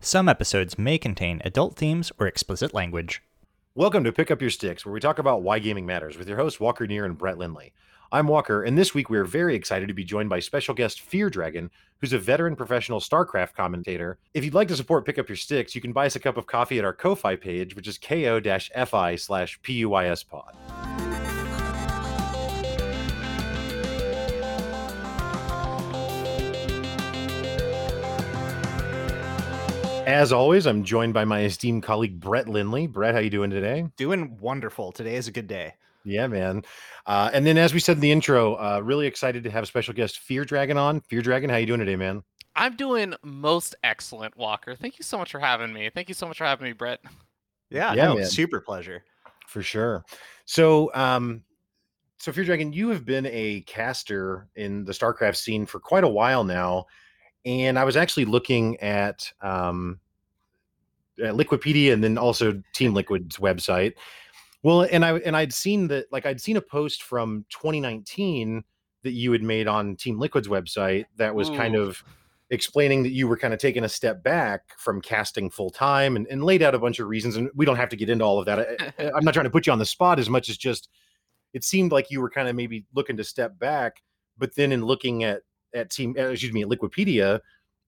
Some episodes may contain adult themes or explicit language. Welcome to Pick Up Your Sticks, where we talk about why gaming matters with your hosts Walker Neer and Brett Lindley. I'm Walker, and this week we are very excited to be joined by special guest Fear Dragon, who's a veteran professional StarCraft commentator. If you'd like to support Pick Up Your Sticks, you can buy us a cup of coffee at our Ko-Fi page, which is ko-fi slash PUIS pod. As always, I'm joined by my esteemed colleague Brett Lindley. Brett, how you doing today? Doing wonderful. Today is a good day. Yeah, man. Uh, and then, as we said in the intro, uh, really excited to have special guest Fear Dragon on. Fear Dragon, how you doing today, man? I'm doing most excellent, Walker. Thank you so much for having me. Thank you so much for having me, Brett. Yeah, Yeah, no, super pleasure. For sure. So, um, so Fear Dragon, you have been a caster in the StarCraft scene for quite a while now, and I was actually looking at um, at Liquipedia and then also Team Liquid's website. Well, and I and I'd seen that like I'd seen a post from 2019 that you had made on Team Liquid's website that was kind of explaining that you were kind of taking a step back from casting full time and, and laid out a bunch of reasons. And we don't have to get into all of that. I, I- I'm not trying to put you on the spot as much as just it seemed like you were kind of maybe looking to step back, but then in looking at at team uh, excuse me at Liquipedia,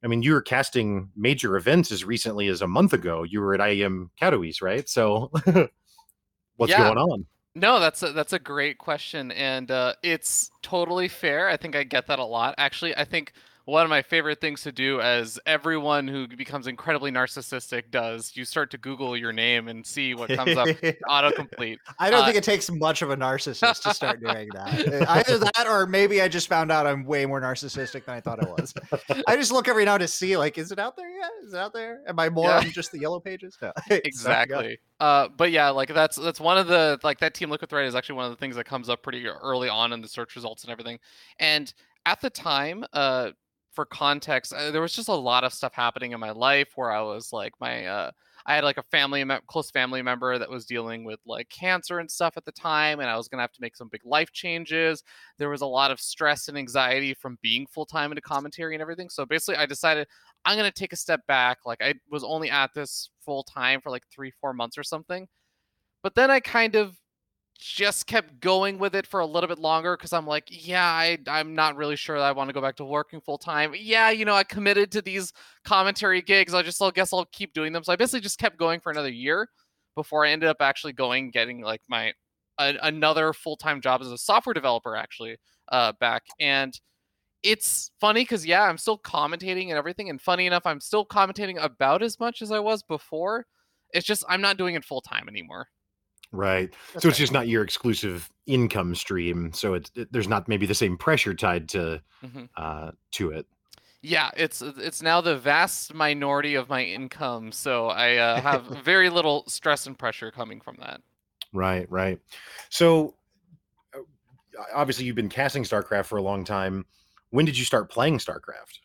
I mean you were casting major events as recently as a month ago. You were at IEM Katowice, right? So what's Yeah. going on? No, that's a, that's a great question, and uh, it's totally fair. I think I get that a lot. Actually, I think one of my favorite things to do, as everyone who becomes incredibly narcissistic does, you start to Google your name and see what comes up autocomplete. I don't Uh, think it takes much of a narcissist to start doing that. Uh, Either that, or maybe I just found out I'm way more narcissistic than I thought I was. I just look every now to see, like, is it out there yet? Is it out there? Am I more Yeah. on just the yellow pages? No. Exactly uh but yeah like that's that's one of the like that team liquid thread is actually one of the things that comes up pretty early on in the search results and everything and at the time uh for context uh, there was just a lot of stuff happening in my life where i was like my uh i had like a family close family member that was dealing with like cancer and stuff at the time and i was gonna have to make some big life changes there was a lot of stress and anxiety from being full-time into commentary and everything so basically i decided I'm gonna take a step back. Like I was only at this full time for like three, four months or something. But then I kind of just kept going with it for a little bit longer because I'm like, yeah, I, I'm not really sure that I want to go back to working full time. Yeah, you know, I committed to these commentary gigs. I just I guess I'll keep doing them. So I basically just kept going for another year before I ended up actually going getting like my a, another full time job as a software developer actually uh, back and it's funny because yeah i'm still commentating and everything and funny enough i'm still commentating about as much as i was before it's just i'm not doing it full time anymore Right. That's so it's fair. just not your exclusive income stream. So it's it, there's not maybe the same pressure tied to Mhm. uh to it. yeah it's it's now the vast minority of my income so i uh, have very little stress and pressure coming from that Right, right. So uh, obviously you've been casting StarCraft for a long time. When did you start playing StarCraft?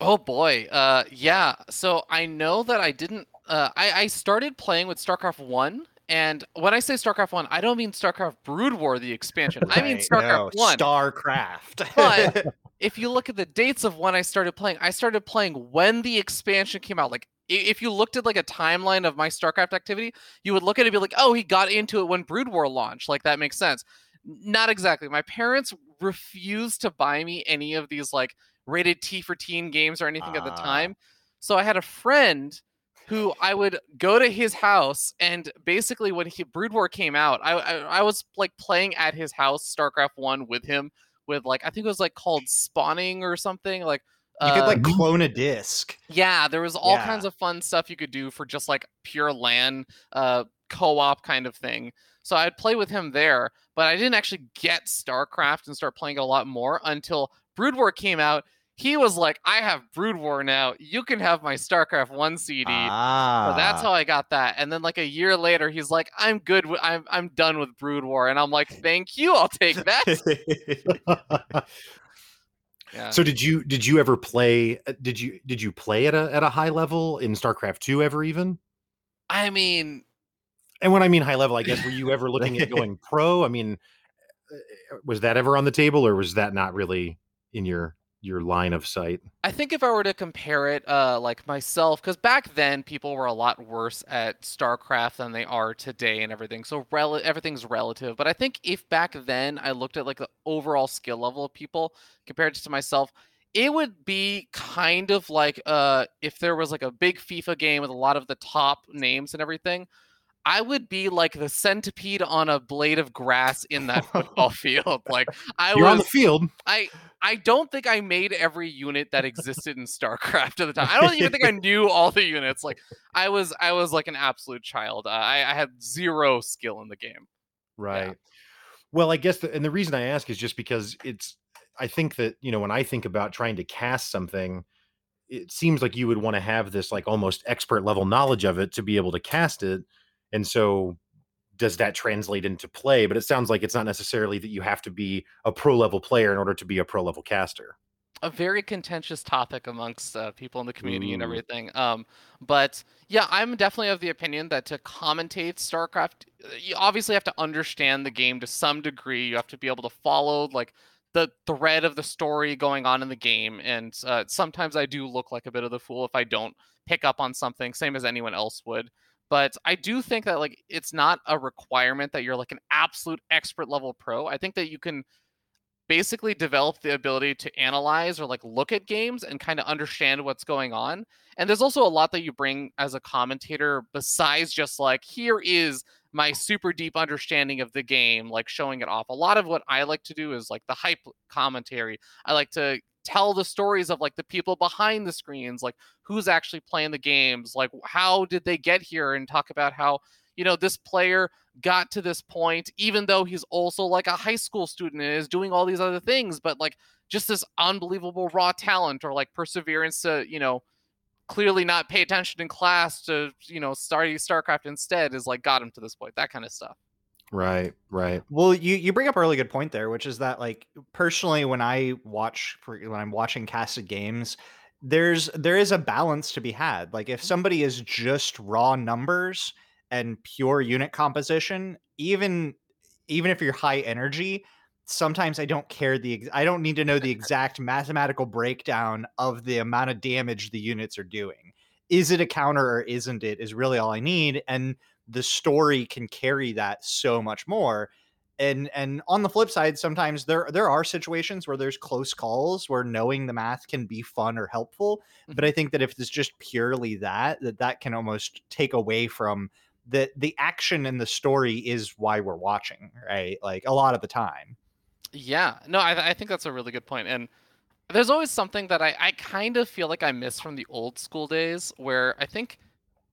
Oh boy, uh, yeah. So I know that I didn't. Uh, I I started playing with StarCraft One, and when I say StarCraft One, I don't mean StarCraft Brood War the expansion. I mean StarCraft no, One. Starcraft. But- if you look at the dates of when I started playing, I started playing when the expansion came out. Like if you looked at like a timeline of my StarCraft activity, you would look at it and be like, "Oh, he got into it when Brood War launched." Like that makes sense. Not exactly. My parents refused to buy me any of these like rated T for teen games or anything at the Ah. time. So I had a friend who I would go to his house and basically when he Brood War came out, I, I I was like playing at his house StarCraft 1 with him with like I think it was like called spawning or something like you could uh, like clone a disc. yeah, there was all Yeah. kinds of fun stuff you could do for just like pure LAN uh co-op kind of thing. So I'd play with him there, but I didn't actually get StarCraft and start playing it a lot more until Brood War came out. He was like, "I have Brood War now. You can have my StarCraft 1 CD." Ah, So that's how I got that. And then like a year later, he's like, "I'm good. With, I'm I'm done with Brood War." And I'm like, "Thank you. I'll take that." Yeah. So did you did you ever play uh, did you did you play at a at a high level in StarCraft 2 ever even? I mean, And when I mean high level, I guess were you ever looking at going pro? I mean uh, was that ever on the table or was that not really in your your line of sight. I think if I were to compare it, uh, like myself, because back then people were a lot worse at StarCraft than they are today and everything. So rel- everything's relative. But I think if back then I looked at like the overall skill level of people compared to myself, it would be kind of like uh, if there was like a big FIFA game with a lot of the top names and everything. I would be like the centipede on a blade of grass in that football field. Like I You're was on the field. I I don't think I made every unit that existed in StarCraft at the time. I don't even think I knew all the units. Like I was I was like an absolute child. Uh, I, I had zero skill in the game. Right. Well, I guess, the, and the reason I ask is just because it's, I think that, you know, when I think about trying to cast something, it seems like you would want to have this like almost expert level knowledge of it to be able to cast it. And so does that translate into play? But it sounds like it's not necessarily that you have to be a pro level player in order to be a pro level caster. a very contentious topic amongst uh, people in the community and everything. Um, but yeah, I'm definitely of the opinion that to commentate StarCraft, uh, you obviously have to understand the game to some degree. You have to be able to follow like the thread of the story going on in the game. And uh, sometimes I do look like a bit of the fool if I don't pick up on something, same as anyone else would. But I do think that like it's not a requirement that you're like an absolute expert level pro. I think that you can basically develop the ability to analyze or like look at games and kind of understand what's going on. And there's also a lot that you bring as a commentator besides just like here is my super deep understanding of the game, like showing it off. A lot of what I like to do is like the hype commentary. I like to tell the stories of like the people behind the screens, like who's actually playing the games, like how did they get here and talk about how you know this player got to this point even though he's also like a high school student and is doing all these other things but like just this unbelievable raw talent or like perseverance to you know clearly not pay attention in class to you know study starcraft instead is like got him to this point that kind of stuff Right. Right. Well, you you bring up a really good point there, which is that like personally, when I watch for when I'm watching casted games, there's there is a balance to be had. Like if somebody is just raw numbers and pure unit composition, even even if you're high energy, sometimes I don't care the I don't need to know the exact mathematical breakdown of the amount of damage the units are doing. Is it a counter or isn't it? Is really all I need, and the story can carry that so much more and and on the flip side sometimes there there are situations where there's close calls where knowing the math can be fun or helpful but mm-hmm. i think that if it's just purely that that that can almost take away from the the action and the story is why we're watching right? Like a lot of the time. Yeah, no, I, I think that's a really good. And there's always something that I, I kind of feel like I miss from the old school days where I think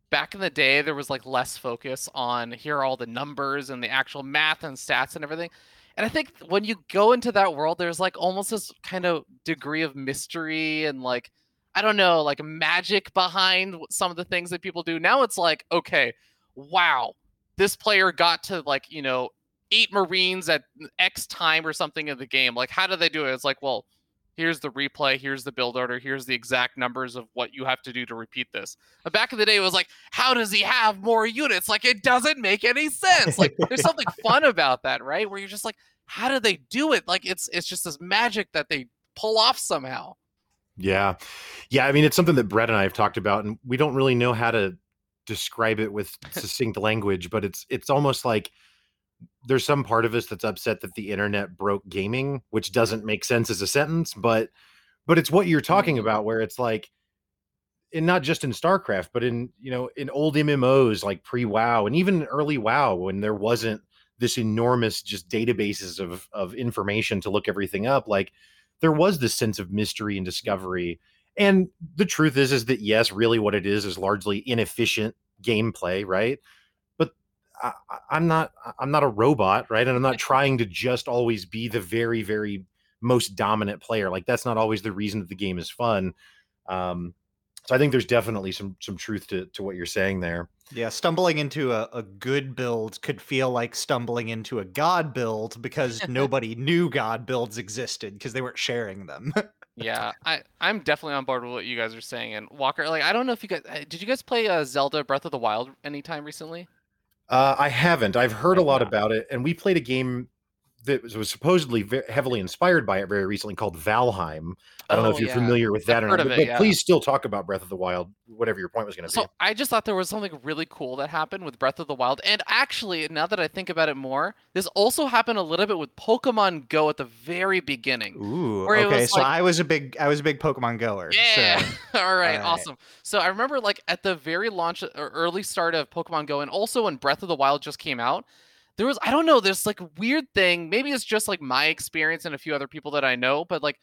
back in the day there was like less focus on here are all the numbers and the actual math and stats and everything. And I think when you go into that world, there's like almost this kind of degree of mystery and like, I don't know, like magic behind some of the things that people do. Now it's like, okay, wow, this player got to like, you know, eight Marines at X time or something in the game. Like, how do they do it? It's like, well, here's the replay, here's the build order, here's the exact numbers of what you have to do to repeat this. But back in the day, it was like, how does he have more units? Like, it doesn't make any sense. Like, there's something fun about that, right? Where you're just like, how do they do it? Like, it's it's just this magic that they pull off somehow. Yeah. Yeah. I mean, it's something that Brett and I have talked about, and we don't really know how to describe it with succinct language, but it's it's almost like there's some part of us that's upset that the internet broke gaming, which doesn't make sense as a sentence, but but it's what you're talking Mhm. about where it's like and not just in StarCraft, but in you know, in old MMOs like pre-WoW and even early WoW when there wasn't this enormous just databases of of information to look everything up, like there was this sense of mystery and discovery. And the truth is, is that yes, really what it is is largely inefficient gameplay, right? But I, I- I'm not, I'm not a robot, right? And I'm not trying to just always be the very, very most dominant player. Like that's not always the reason that the game is fun. Um, so I think there's definitely some some truth to to what you're saying there. yeah stumbling into a, a good build could feel like stumbling into a god build because nobody knew god builds existed because they weren't sharing them Yeah, I I'm definitely on board with what you guys are saying. And Walker, like, I don't know if you guys uh, did you guys play uh, Zelda Breath of the Wild anytime recently? Uh, I haven't. I've heard a lot about it, and we played a game that was, was supposedly ve- heavily inspired by it very recently called Valheim. I don't know Oh, if you're yeah. familiar with that I've or not, but, it, but yeah. please still talk about Breath of the Wild, whatever your point was going to So be. I just thought there was something really cool that happened with Breath of the Wild. And actually, now that I think about it more, this also happened a little bit with Pokemon Go at the very beginning. Ooh, okay. was So like- I was a big I was a big Pokemon goer. Yeah. So. All right. Alright. Awesome. So I remember like at the very launch or early start of Pokemon Go, and also when Breath of the Wild just came out, there was I don't know this like weird thing. Maybe it's just like my experience and a few other people that I know, but like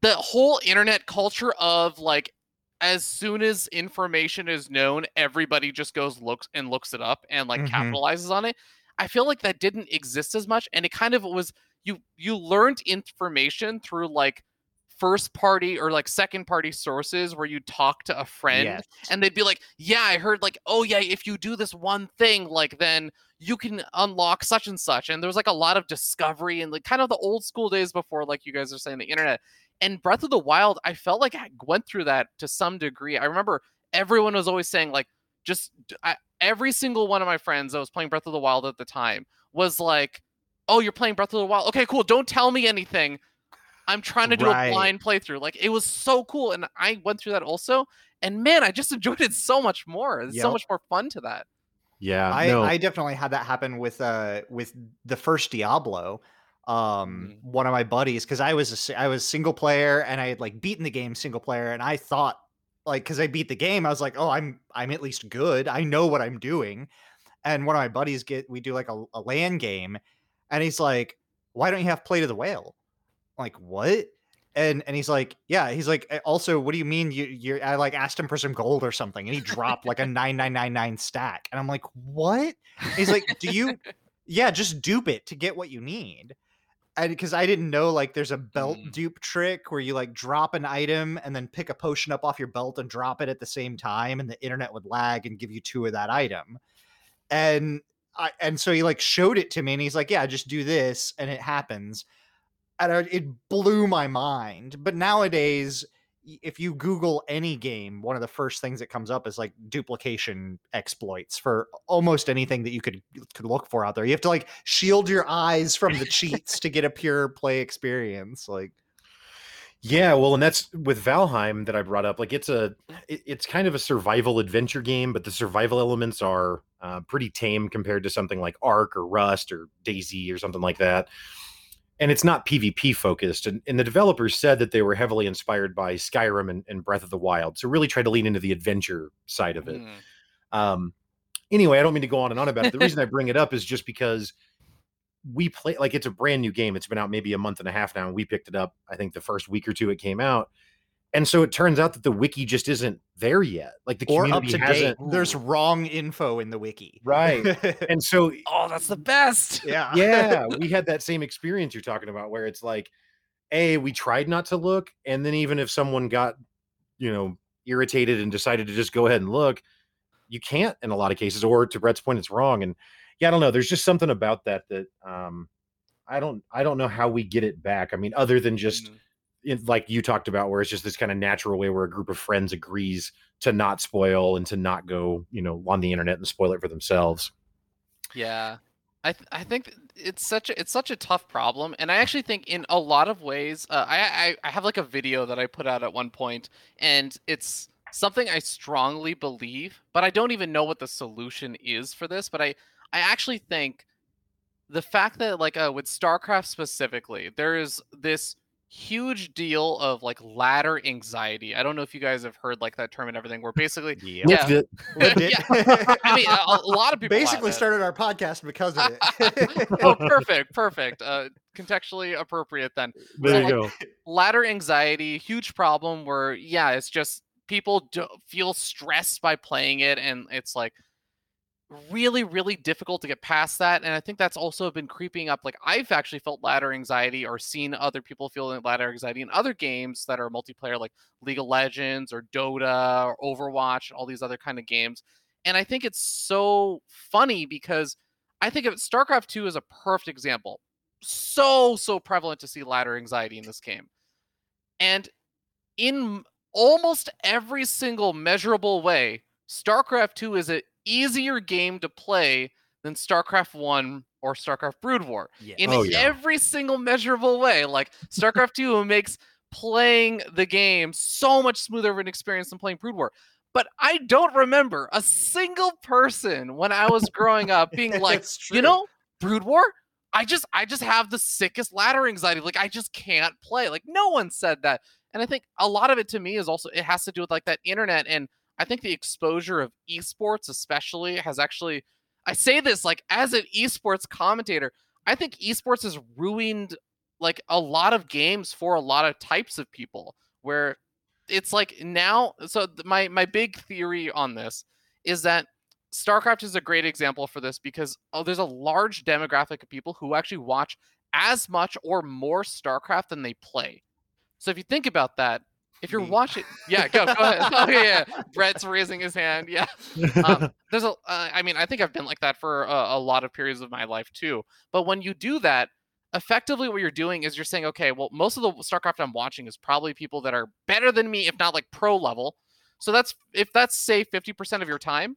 the whole internet culture of like as soon as information is known, everybody just goes looks and looks it up and like Mhm. capitalizes on it. I feel like that didn't exist as much, and it kind of was you you learned information through like first party or like second party sources where you talk to a friend Yes. and they'd be like, "Yeah, I heard like, oh yeah, if you do this one thing, like then you can unlock such and such." And there was like a lot of discovery and like kind of the old school days before, like you guys are saying, the internet. And Breath of the Wild, I felt like I went through that to some degree. I remember everyone was always saying like, just I, every single one of my friends that was playing Breath of the Wild at the time was like, "Oh, you're playing Breath of the Wild? Okay, cool. Don't tell me anything." I'm trying to do Right. a blind playthrough. Like it was so cool, and I went through that also. And man, I just enjoyed it so much more. There's so much more fun to that. Yeah, I, no, I definitely had that happen with uh with the first Diablo. Um, Mm. one of my buddies, because I was a, I was single player and I had like beaten the game single player, and I thought like because I beat the game, I was like, oh, I'm I'm at least good. I know what I'm doing. And one of my buddies get we do like a, a LAN game, and he's like, why don't you have Plate of the Whale? I'm like what? And and he's like, yeah. He's like, "Uh, also, what do you mean you you? I like asked him for some gold or something, and he dropped like a nine nine nine nine stack, and I'm like, what? He's like, do you? Yeah, just dupe it to get what you need. And because I didn't know, like, there's a belt Mm. dupe trick where you like drop an item and then pick a potion up off your belt and drop it at the same time, and the internet would lag and give you two of that item. And I and so he like showed it to me, and he's like, "Yeah, just do this," and it happens. And it blew my mind. But nowadays, if you Google any game, one of the first things that comes up is like duplication exploits for almost anything that you could could look for out there. You have to like shield your eyes from the cheats to get a pure play experience. Like, Yeah, well, and that's with Valheim that I brought up. Like, it's a, it- it's kind of a survival adventure game, but the survival elements are uh, pretty tame compared to something like Ark or Rust or DayZ or something like that. And it's not PvP focused. And, and the developers said that they were heavily inspired by Skyrim and, and Breath of the Wild. So really try to lean into the adventure side of it. Mm. Um, anyway, I don't mean to go on and on about it. The reason I bring it up is just because we play like it's a brand new game. It's been out maybe a month and a half now, and we picked it up. I think the first week or two it came out, and so it turns out that the wiki just isn't there yet. Like the or up community to hasn't. There's wrong info in the wiki. Right. And so Oh, that's the best. yeah. yeah, we had that same experience you're talking about, where it's like, a we tried not to look, and then even if someone got, you know, irritated and decided to just go ahead and look, you can't in a lot of cases. Or to Brett's point, it's wrong. And yeah, I don't know. There's just something about that that um, I don't I don't know how we get it back. I mean, other than just Mm. It, like you talked about, where it's just this kind of natural way where a group of friends agrees to not spoil and to not go, you know, on the internet and spoil it for themselves. Yeah. I th- I think it's such a it's such a tough problem, and I actually think in a lot of ways, uh, I, I I have like a video that I put out at one point, and it's something I strongly believe, but I don't even know what the solution is for this. But I I actually think the fact that like uh, with StarCraft specifically, there is this huge deal of like ladder anxiety. I don't know if you guys have heard like that term and everything, where basically Yeah. Lived it. Lived. I mean, a, a lot of people have basically it. started our podcast because of it. oh, perfect, perfect. Uh, contextually appropriate then. There So, you go. Ladder anxiety, huge problem where, yeah, it's just people do feel stressed by playing it, and it's like really, really difficult to get past that. And I think that's also been creeping up. Like, I've actually felt ladder anxiety or seen other people feeling ladder anxiety in other games that are multiplayer, like League of Legends or Dota or Overwatch, all these other kind of games. And I think it's so funny because I think of StarCraft 2 is a perfect example. So, so prevalent to see ladder anxiety in this game. And in almost every single measurable way, StarCraft 2 is an easier game to play than StarCraft 1 or StarCraft Brood War Yeah. in Oh, yeah. every single measurable way. Like StarCraft 2 makes playing the game so much smoother of an experience than playing Brood War. But I don't remember a single person when I was growing up being like, you know, Brood War, I just I just have the sickest ladder anxiety. Like I just can't play. Like no one said that. And I think a lot of it to me is also it has to do with like that internet and I think the exposure of esports especially has actually I say this like as an esports commentator, I think esports has ruined like a lot of games for a lot of types of people where it's like now so my my big theory on this is that StarCraft is a great example for this because oh, there's a large demographic of people who actually watch as much or more StarCraft than they play. So if you think about that, if you're Me. watching, yeah, go, go ahead. Oh yeah, yeah, Brett's raising his hand. Yeah, um, there's a. Uh, I mean, I think I've been like that for a, a lot of periods of my life too. But when you do that, effectively, what you're doing is you're saying, okay, well, most of the StarCraft I'm watching is probably people that are better than me, if not like pro level. So that's if that's say 50% of your time,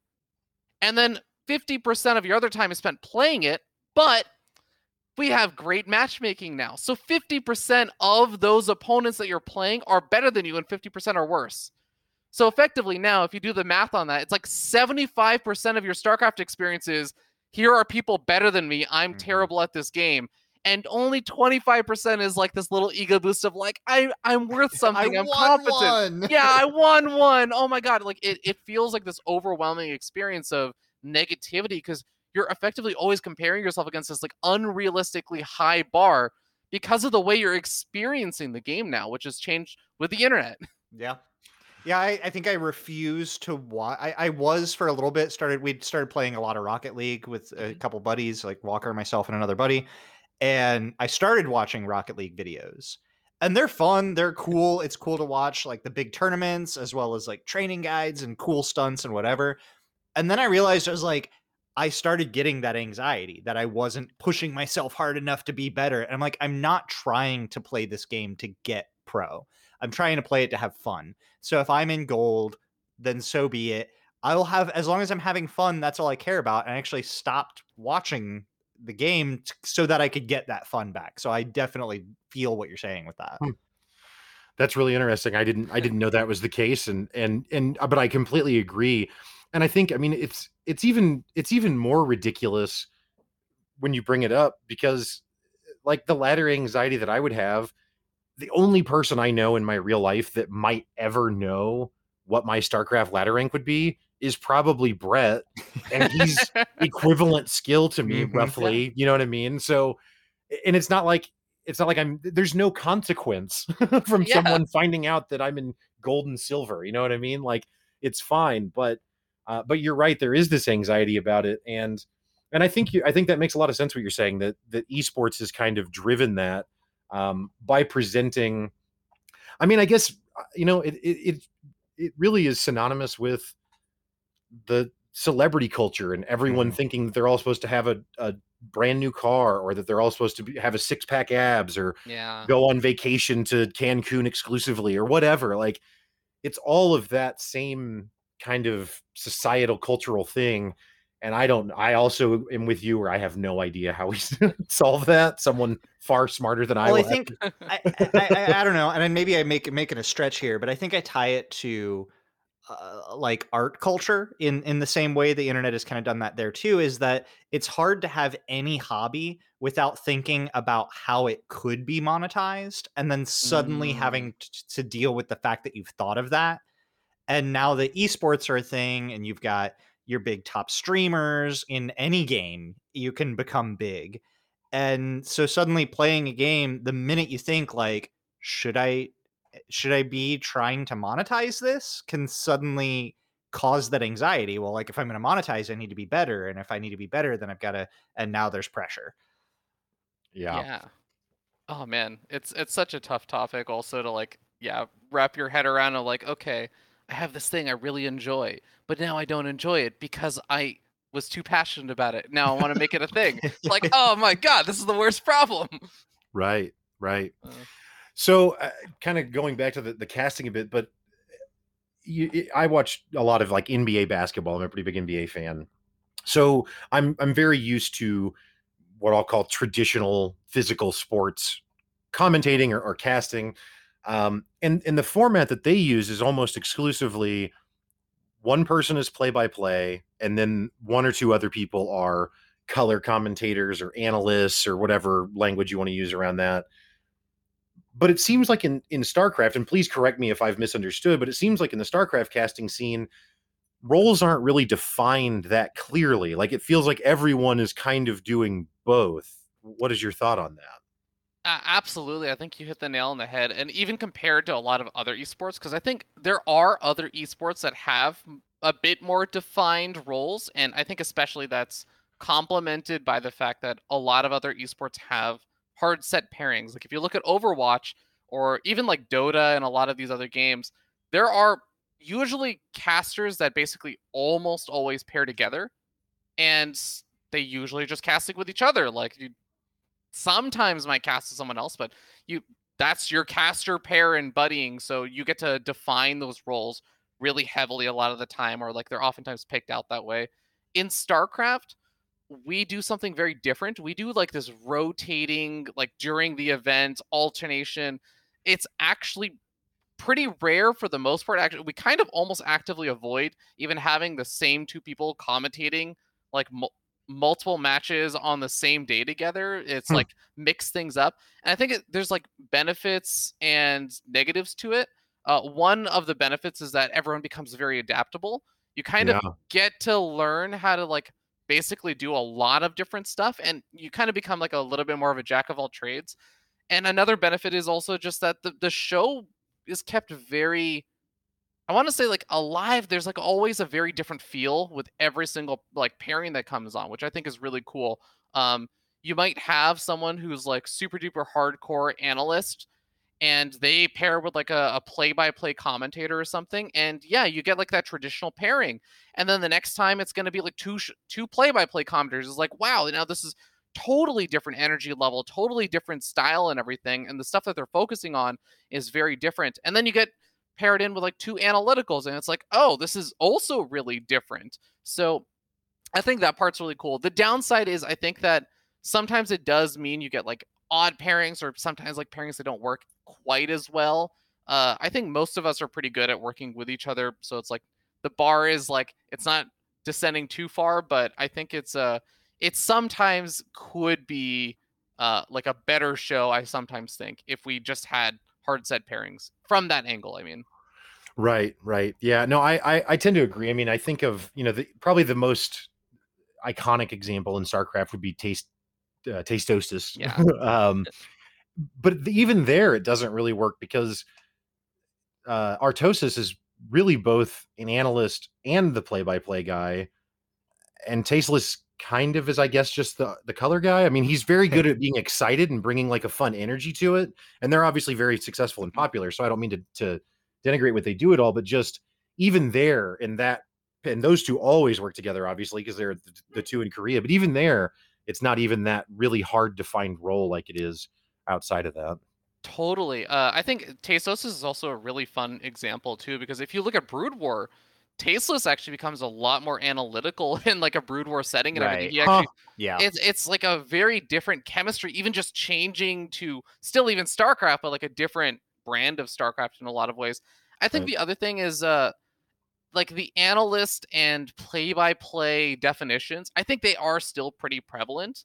and then 50% of your other time is spent playing it, but we have great matchmaking now. So 50% of those opponents that you're playing are better than you and 50% are worse. So effectively now, if you do the math on that, it's like 75% of your StarCraft experiences. Here are people better than me. I'm Mhm. terrible at this game. And only 25% is like this little ego boost of like, I, I'm worth something. I am won competent one. yeah, I won one. Oh my god, like it, it feels like this overwhelming experience of negativity because you're effectively always comparing yourself against this like unrealistically high bar because of the way you're experiencing the game now, which has changed with the internet. Yeah. Yeah, I, I think I refuse to watch. I, I was for a little bit. Started We'd started playing a lot of Rocket League with a Mhm. couple buddies, like Walker, myself, and another buddy. And I started watching Rocket League videos, and they're fun. They're cool. It's cool to watch, like the big tournaments as well as like training guides and cool stunts and whatever. And then I realized I was like, I started getting that anxiety that I wasn't pushing myself hard enough to be better. And I'm like, I'm not trying to play this game to get pro. I'm trying to play it to have fun. So if I'm in gold, then so be it. I'll have as long as I'm having fun, that's all I care about. And I actually stopped watching the game t- so that I could get that fun back. So I definitely feel what you're saying with that. Hmm. That's really interesting. I didn't I didn't know that was the case and and and uh, but I completely agree. And I think I mean it's it's even it's even more ridiculous when you bring it up because like the ladder anxiety that I would have, the only person I know in my real life that might ever know what my StarCraft ladder rank would be is probably Brett. And he's equivalent skill to me Mhm. roughly you know what i mean so and it's not like it's not like i'm there's no consequence from Yeah. someone finding out that i'm in gold and silver you know what i mean like it's fine but uh, but you're right there is this anxiety about it and and i think you i think that makes a lot of sense what you're saying that that esports has kind of driven that um by presenting i mean i guess uh, you know it it it, it really is synonymous with the celebrity culture and everyone Mhm. thinking that they're all supposed to have a, a brand new car or that they're all supposed to be, have a six pack abs or yeah. go on vacation to Cancun exclusively or whatever. Like it's all of that same kind of societal cultural thing. And I don't, I also am with you where I have no idea how we solve that. Someone far smarter than I well, I think I, I, I, don't know, and then maybe I make making a stretch here, but I think I tie it to uh, like art culture in in the same way the internet has kind of done that there too. Is that it's hard to have any hobby without thinking about how it could be monetized, and then suddenly Mm. having t- to deal with the fact that you've thought of that. And now the esports are a thing, and you've got your big top streamers in any game. You can become big and so suddenly playing a game the minute you think like should i should i be trying to monetize this can suddenly cause that anxiety well like if i'm going to monetize i need to be better and if i need to be better then i've got to and now there's pressure yeah. Yeah. Oh man, it's it's such a tough topic also to like yeah, wrap your head around of like, okay, I have this thing I really enjoy, but now I don't enjoy it because I was too passionate about it. Now I want to make it a thing. It's like, oh my god, this is the worst problem. Right. Right. Uh. So, uh, kind of going back to the, the casting a bit, but you, I watch a lot of like NBA basketball. I'm a pretty big NBA fan, So I'm I'm very used to what I'll call traditional physical sports commentating or, or casting. Um, and and the format that they use is almost exclusively one person is play by play, and then one or two other people are color commentators or analysts or whatever language you want to use around that. But it seems like in in StarCraft, and please correct me if I've misunderstood, but it seems like in the StarCraft casting scene, roles aren't really defined that clearly. Like it feels like everyone is kind of doing both. What is your thought on that? Uh, absolutely. I think you hit the nail on the head. And even compared to a lot of other esports, because I think there are other esports that have a bit more defined roles. And I think especially that's complemented by the fact that a lot of other esports have hard set pairings. Like if you look at Overwatch or even like Dota and a lot of these other games, there are usually casters that basically almost always pair together. And they usually just casting with each other. Like you sometimes might cast with someone else, but you that's your caster pair and buddying, so you get to define those roles really heavily a lot of the time, or like they're oftentimes picked out that way. In StarCraft, we do something very different. We do like this rotating, like during the event, alternation. It's actually pretty rare for the most part. Actually, we kind of almost actively avoid even having the same two people commentating like multiple matches on the same day together. It's hmm. like mix things up. And I think it, there's like benefits and negatives to it. Uh, one of the benefits is that everyone becomes very adaptable. You kind yeah. of get to learn how to like basically do a lot of different stuff and you kind of become like a little bit more of a jack of all trades. And another benefit is also just that the, the show is kept very I want to say like alive. There's like always a very different feel with every single like pairing that comes on, which I think is really cool. Um, you might have someone who's like super duper hardcore analyst, and they pair with like a, play-by-play commentator or something, and yeah, you get like that traditional pairing. And then the next time it's going to be like two sh- two play-by-play commentators. It's like wow, now this is totally different energy level, totally different style and everything, and the stuff that they're focusing on is very different. And then you get paired in with like two analyticals and it's like oh this is also really different. So i think that part's really cool. The downside is i think that sometimes it does mean you get like odd pairings or sometimes like pairings that don't work quite as well. Uh, i think most of us are pretty good at working with each other so it's like the bar is like it's not descending too far but i think it's uh it sometimes could be uh like a better show i sometimes think if we just had hard set pairings from that angle. I mean, right, right, yeah. No, I, I, I tend to agree. I mean, I think of you know the probably the most iconic example in StarCraft would be Taste uh, Tastosis. Yeah. um, but the, even there, it doesn't really work because uh, Artosis is really both an analyst and the play-by-play guy, and Tasteless kind of is I guess just the the color guy. I mean, he's very good at being excited and bringing like a fun energy to it. And they're obviously very successful and popular. So I don't mean to to denigrate what they do at all, but just even there in that and those two always work together obviously because they're the, the, two in Korea, but even there it's not even that really hard to find role like it is outside of that. Totally. Uh, I think Tastosis is also a really fun example too because if you look at Brood War, Tasteless actually becomes a lot more analytical in like a Brood War setting and right. everything. He actually, huh. yeah, it's it's like a very different chemistry, even just changing to still even StarCraft, but like a different brand of StarCraft in a lot of ways. I think right. the other thing is uh like the analyst and play-by-play definitions. I think they are still pretty prevalent,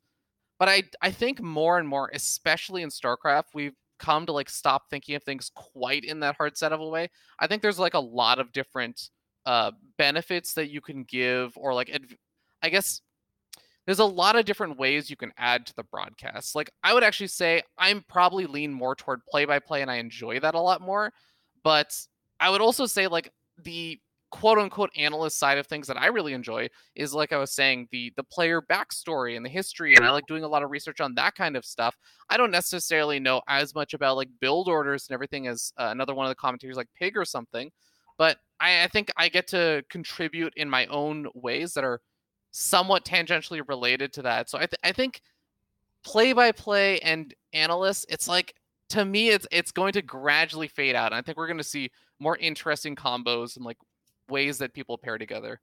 but I I think more and more, especially in StarCraft, we've come to like stop thinking of things quite in that hard set of a way. I think there's like a lot of different uh, benefits that you can give, or like, adv- I guess there's a lot of different ways you can add to the broadcast. Like, I would actually say I'm probably lean more toward play by play, and I enjoy that a lot more. But I would also say, like, the quote unquote analyst side of things that I really enjoy is like I was saying the the player backstory and the history and I like doing a lot of research on that kind of stuff. I don't necessarily know as much about like build orders and everything as uh, another one of the commentators like Pig or something, but I, I think I get to contribute in my own ways that are somewhat tangentially related to that. So I, th- I think play by play and analysts, it's like to me, it's it's going to gradually fade out. And I think we're going to see more interesting combos and like ways that people pair together.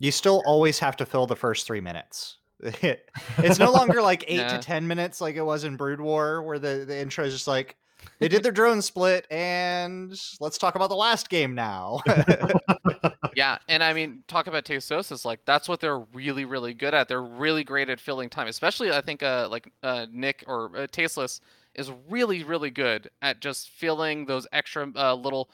You still always have to fill the first three minutes. it's no longer like eight Yeah. to ten minutes like it was in Brood War, where the, the intro is just like they did their drone split, and let's talk about the last game now. Yeah, and I mean, talk about Tastosis, like that's what they're really, really good at. They're really great at filling time, especially I think uh like uh Nick or uh, Tasteless is really, really good at just filling those extra uh, little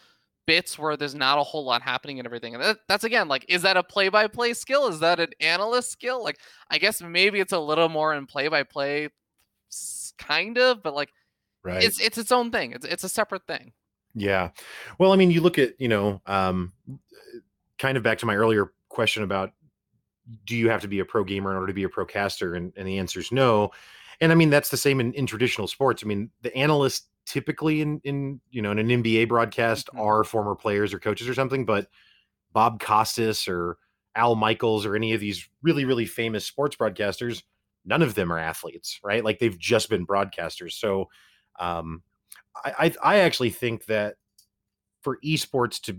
bits where there's not a whole lot happening and everything. And that, that's again like, is that a play-by-play skill? Is that an analyst skill? Like, I guess maybe it's a little more in play-by-play, kind of, but like right. it's it's its own thing. It's it's a separate thing. Yeah. Well, I mean, you look at, you know, um, kind of back to my earlier question about do you have to be a pro gamer in order to be a pro caster? And, and the answer is no. And I mean, that's the same in, in traditional sports. I mean, the analysts typically in, in, you know, in an NBA broadcast Mhm. are former players or coaches or something, but Bob Costas or Al Michaels or any of these really, really famous sports broadcasters, none of them are athletes, right? Like they've just been broadcasters. So, um, I, I I actually think that for esports to,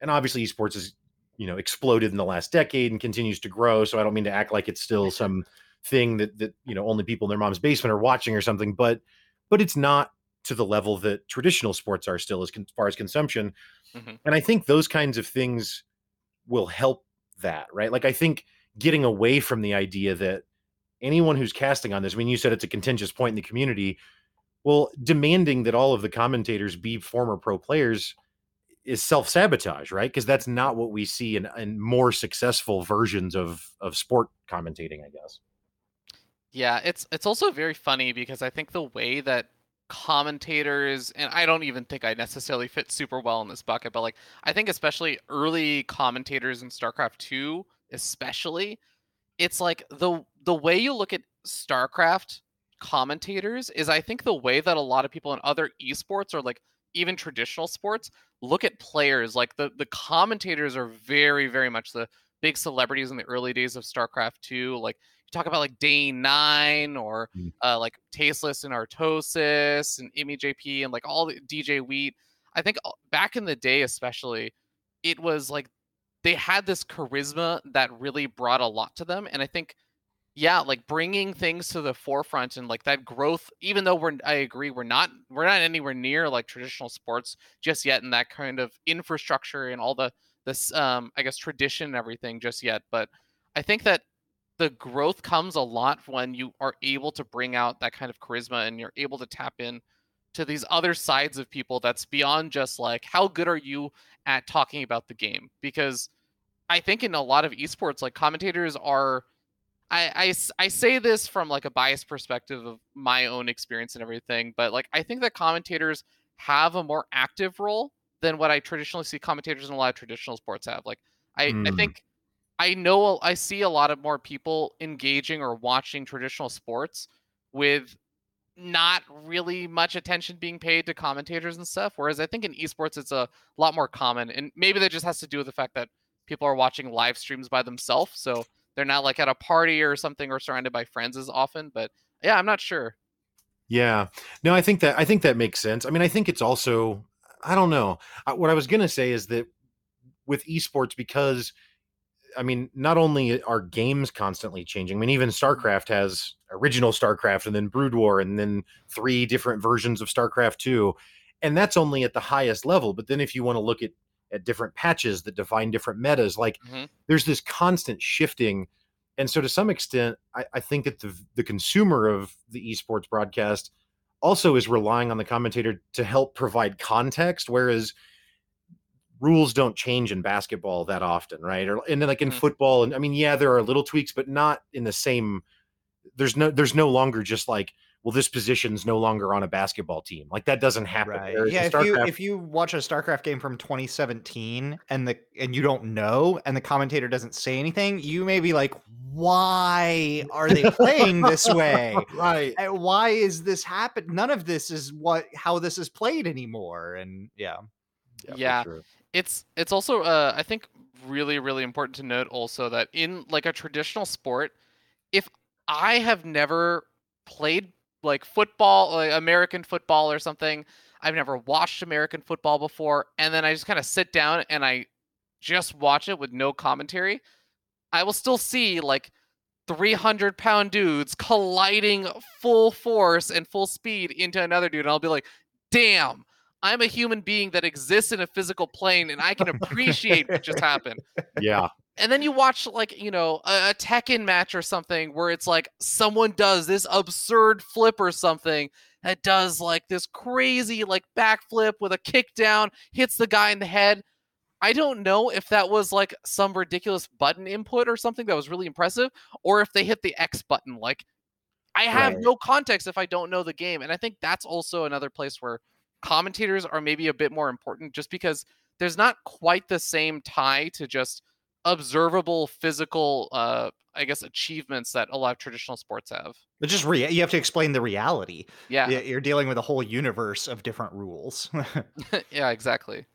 and obviously esports has you know exploded in the last decade and continues to grow. So I don't mean to act like it's still some thing that that you know only people in their mom's basement are watching or something, but but it's not to the level that traditional sports are still as con- far as consumption. Mhm. And I think those kinds of things will help that, right? Like I think getting away from the idea that anyone who's casting on this, I mean, you said it's a contentious point in the community. Well, demanding that all of the commentators be former pro players is self sabotage, right? Because that's not what we see in, in more successful versions of of sport commentating, I guess. Yeah, it's it's also very funny because I think the way that commentators and I don't even think I necessarily fit super well in this bucket, but like I think especially early commentators in StarCraft 2 especially it's like the the way you look at StarCraft commentators is I think the way that a lot of people in other esports are like even traditional sports look at players like the the commentators are very very much the big celebrities in the early days of StarCraft 2 like you talk about like Day 9 or Mm. uh, like Tasteless and Artosis and Imi JP and like all the DJ Wheat I think uh, back in the day especially it was like they had this charisma that really brought a lot to them and i think yeah like bringing things to the forefront and like that growth even though we're i agree we're not we're not anywhere near like traditional sports just yet in that kind of infrastructure and all the this um i guess tradition and everything just yet but i think that the growth comes a lot when you are able to bring out that kind of charisma and you're able to tap in to these other sides of people that's beyond just like how good are you at talking about the game because I think in a lot of esports, like commentators are. I, I I say this from like a biased perspective of my own experience and everything, but like I think that commentators have a more active role than what I traditionally see commentators in a lot of traditional sports have. Like I, I Hmm. think I know I see a lot of more people engaging or watching traditional sports with not really much attention being paid to commentators and stuff. Whereas I think in esports it's a lot more common, and maybe that just has to do with the fact that people are watching live streams by themselves, so they're not like at a party or something or surrounded by friends as often. But yeah, I'm not sure. Yeah. No, I think that I think that makes sense. I mean, I think it's also I don't know. What I was going to say is that with esports because I mean, not only are games constantly changing. I mean, even mm-hmm. StarCraft has original StarCraft and then Brood War and then three different versions of StarCraft 2. And that's only at the highest level. But then if you want to look at at different patches that define different metas, like Mhm. there's this constant shifting. And so to some extent, I, I think that the the consumer of the esports broadcast also is relying on the commentator to help provide context, whereas rules don't change in basketball that often, right? Or and then like in Mhm. football, and I mean, yeah, there are little tweaks, but not in the same. There's no there's no longer just like, well, this position's no longer on a basketball team. Like that doesn't happen. Right. Yeah. If you if you watch a StarCraft game from 2017 and the and you don't know and the commentator doesn't say anything, you may be like, why are they playing this way? right? And Why is this happen? None of this is what how this is played anymore. And yeah. for Yeah. sure. it's it's also uh, I think really really important to note also that in like a traditional sport, if I have never played like football, like American football or something, I've never watched American football before, and then I just kind of sit down and I just watch it with no commentary. I will still see like 300 pound dudes colliding full force and full speed into another dude. And I'll be like, damn, I'm a human being that exists in a physical plane and I can appreciate what just happened. Yeah. And then you watch like, you know, a, a Tekken match or something where it's like someone does this absurd flip or something that does like this crazy like backflip with a kick down, hits the guy in the head. I don't know if that was like some ridiculous button input or something that was really impressive, or if they hit the X button. Like, I have Right. no context if I don't know the game. And I think that's also another place where commentators are maybe a bit more important just because there's not quite the same tie to just observable physical uh i guess achievements that a lot of traditional sports have But just rea- you have to explain the reality. yeah Y- You're dealing with a whole universe of different rules. yeah exactly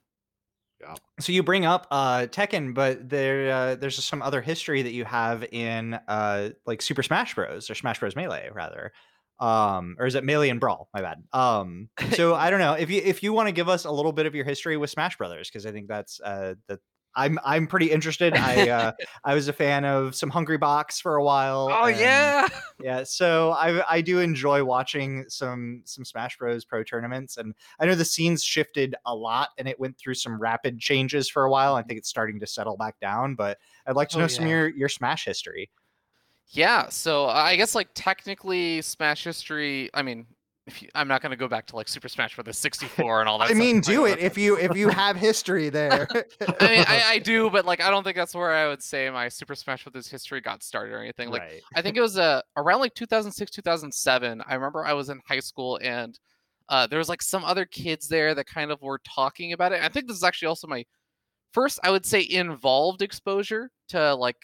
yeah so you bring up uh Tekken, but there uh, there's some other history that you have in uh like Super Smash Bros. or Smash Bros. Melee rather. Um, or is it Melee and Brawl? My bad. Um, so I don't know if you if you want to give us a little bit of your history with Smash Brothers because I think that's uh that I'm I'm pretty interested. I uh I was a fan of some Hungrybox for a while. oh and- yeah yeah so i i do enjoy watching some some smash bros pro tournaments and i know the scenes shifted a lot and it went through some rapid changes for a while i think it's starting to settle back down but i'd like to Oh, know some of your your smash history Yeah, so I guess like technically Smash history. I mean, you, I'm not gonna go back to like Super Smash Bros. 64 and all that. i mean like, do it if you if you have history there I mean, I, I do, but like I don't think that's where I would say my Super Smash Bros. history got started or anything. Like right I think it was uh, around like 2006, 2007. I remember I was in high school and uh, there was like some other kids there that kind of were talking about it. I think this is actually also my first, I would say, involved exposure to like,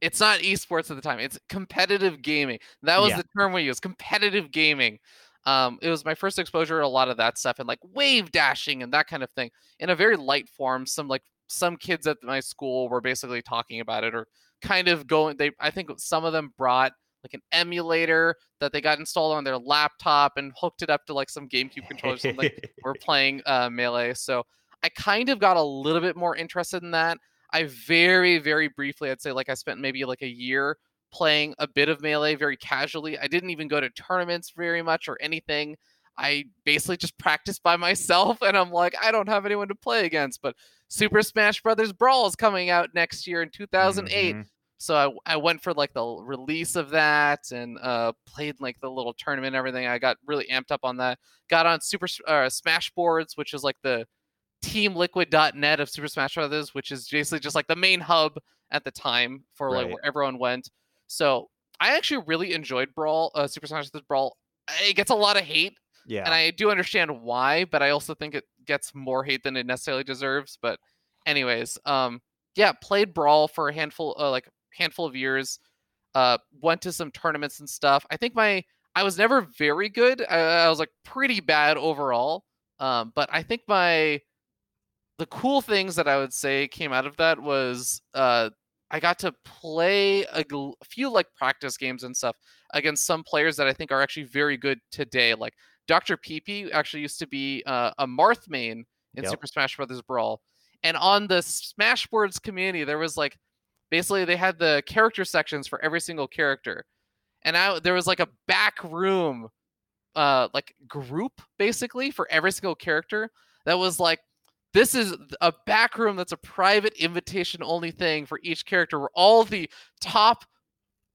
it's not esports at the time, it's competitive gaming. That was Yeah. the term we used competitive gaming. Um, it was my first exposure to a lot of that stuff and like wave dashing and that kind of thing in a very light form. Some like some kids at my school were basically talking about it or kind of going they I think some of them brought like an emulator that they got installed on their laptop and hooked it up to like some GameCube controllers and like were playing uh, melee. So I kind of got a little bit more interested in that. I very, very briefly, I'd say like I spent maybe like a year playing a bit of melee very casually. I didn't even go to tournaments very much or anything. I basically just practiced by myself and I'm like, I don't have anyone to play against. But Super Smash Brothers Brawl is coming out next year in 2008 Mhm. so I, I went for like the release of that and uh, played like the little tournament and everything. I got really amped up on that. Got on Super uh, Smash Boards, which is like the teamliquid.net of Super Smash Brothers, which is basically just like the main hub at the time for like Right. where everyone went. So I actually really enjoyed Brawl, uh, Super Smash Brothers Brawl. It gets a lot of hate, yeah and I do understand why, but I also think it gets more hate than it necessarily deserves. But anyways, um, yeah, played Brawl for a handful, uh, like handful of years. Uh, went to some tournaments and stuff. I think my I was never very good. I, I was like pretty bad overall. Um, but I think my the cool things that I would say came out of that was uh, I got to play a, a few like practice games and stuff against some players that I think are actually very good today. Like Dr. PP actually used to be uh, a Marth main in Yep. Super Smash Brothers Brawl, and on the Smashboards community, there was like basically they had the character sections for every single character, and I there was like a back room, uh, like group basically for every single character that was like this is a back room that's a private invitation only thing for each character where all the top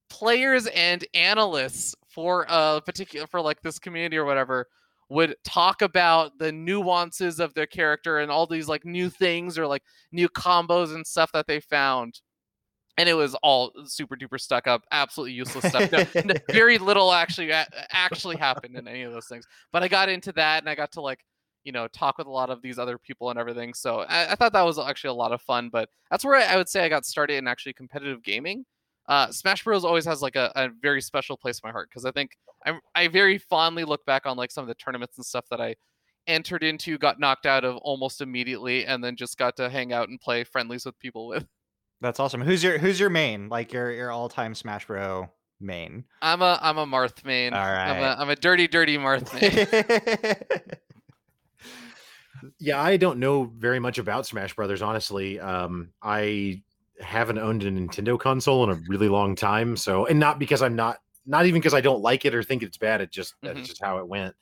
players and analysts for a particular for like this community or whatever would talk about the nuances of their character and all these like new things or like new combos and stuff that they found. And it was all super duper stuck up absolutely useless stuff. No- very little actually actually happened in any of those things. But i got into that and i got to like you know talk with a lot of these other people and everything so i, I thought that was actually a lot of fun but that's where I, I would say i got started in actually competitive gaming. Uh, smash bros. always has like a, a very special place in my heart because i think I'm, i very fondly look back on like some of the tournaments and stuff that i entered into got knocked out of almost immediately and then just got to hang out and play friendlies with people with. That's awesome. Who's your who's your main? Like your your all-time smash bro main? I'm a i'm a marth main. All right i'm a, I'm a dirty dirty marth main yeah i don't know very much about smash brothers honestly um i haven't owned a Nintendo console in a really long time. So, and not because I'm not, not even because I don't like it or think it's bad. It just Mhm. that's just how it went.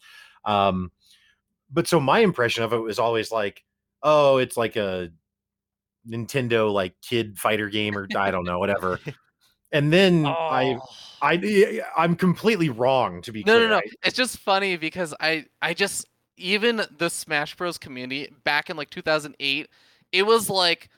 Um, but so my impression of it was always like, oh, it's like a Nintendo like kid fighter game or I don't know, whatever. And then I, Oh. I, yeah, I'm completely wrong to be No, clear. no, no. I- It's just funny because I, I just even the Smash Bros community back in like 2008, it was like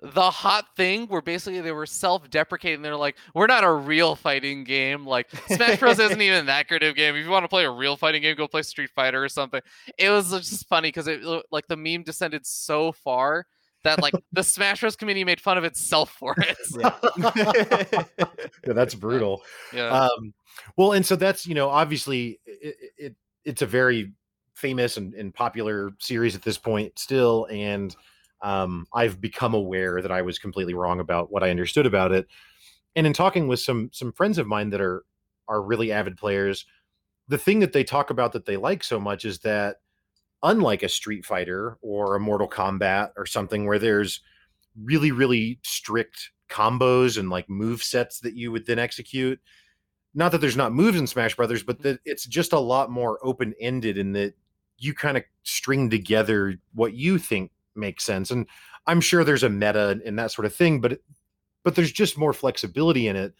the hot thing where basically they were self-deprecating. They're like, "We're not a real fighting game. Like Smash Bros isn't even that great of a game. If you want to play a real fighting game, go play Street Fighter or something." It was just funny because it like the meme descended so far that like the Smash Bros community made fun of itself for it. yeah, that's brutal. Yeah. um well and so that's you know obviously it, it it's a very famous and, and popular series at this point still and um i've become aware that i was completely wrong about what i understood about it. And in talking with some some friends of mine that are are really avid players the thing that they talk about that they like so much is that unlike a street fighter or a mortal kombat or something where there's really really strict combos and like move sets that you would then execute not that there's not moves in Smash Brothers, but that it's just a lot more open ended in that you kind of string together what you think makes sense. And I'm sure there's a meta and that sort of thing, but but there's just more flexibility in it.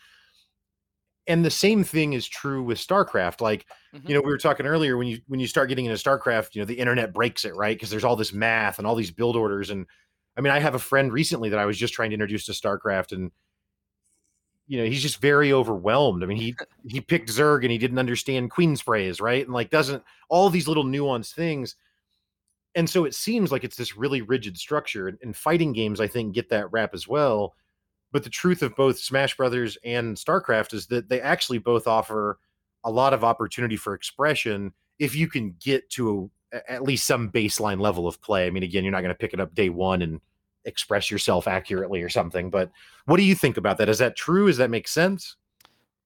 And the same thing is true with StarCraft. Like, Mhm. you know, we were talking earlier when you when you start getting into StarCraft, you know, the internet breaks it, right? Because there's all this math and all these build orders. And I mean, I have a friend recently that I was just trying to introduce to StarCraft and you know he's just very overwhelmed. I mean, he he picked Zerg and he didn't understand Queen's phrase, right? And like doesn't all these little nuanced things. And so it seems like it's this really rigid structure. And, and fighting games, I think, get that rap as well. But the truth of both Smash Brothers and StarCraft is that they actually both offer a lot of opportunity for expression if you can get to a, at least some baseline level of play. I mean, again, you're not going to pick it up day one and express yourself accurately or something. But what do you think about that? Is that true? Does that make sense?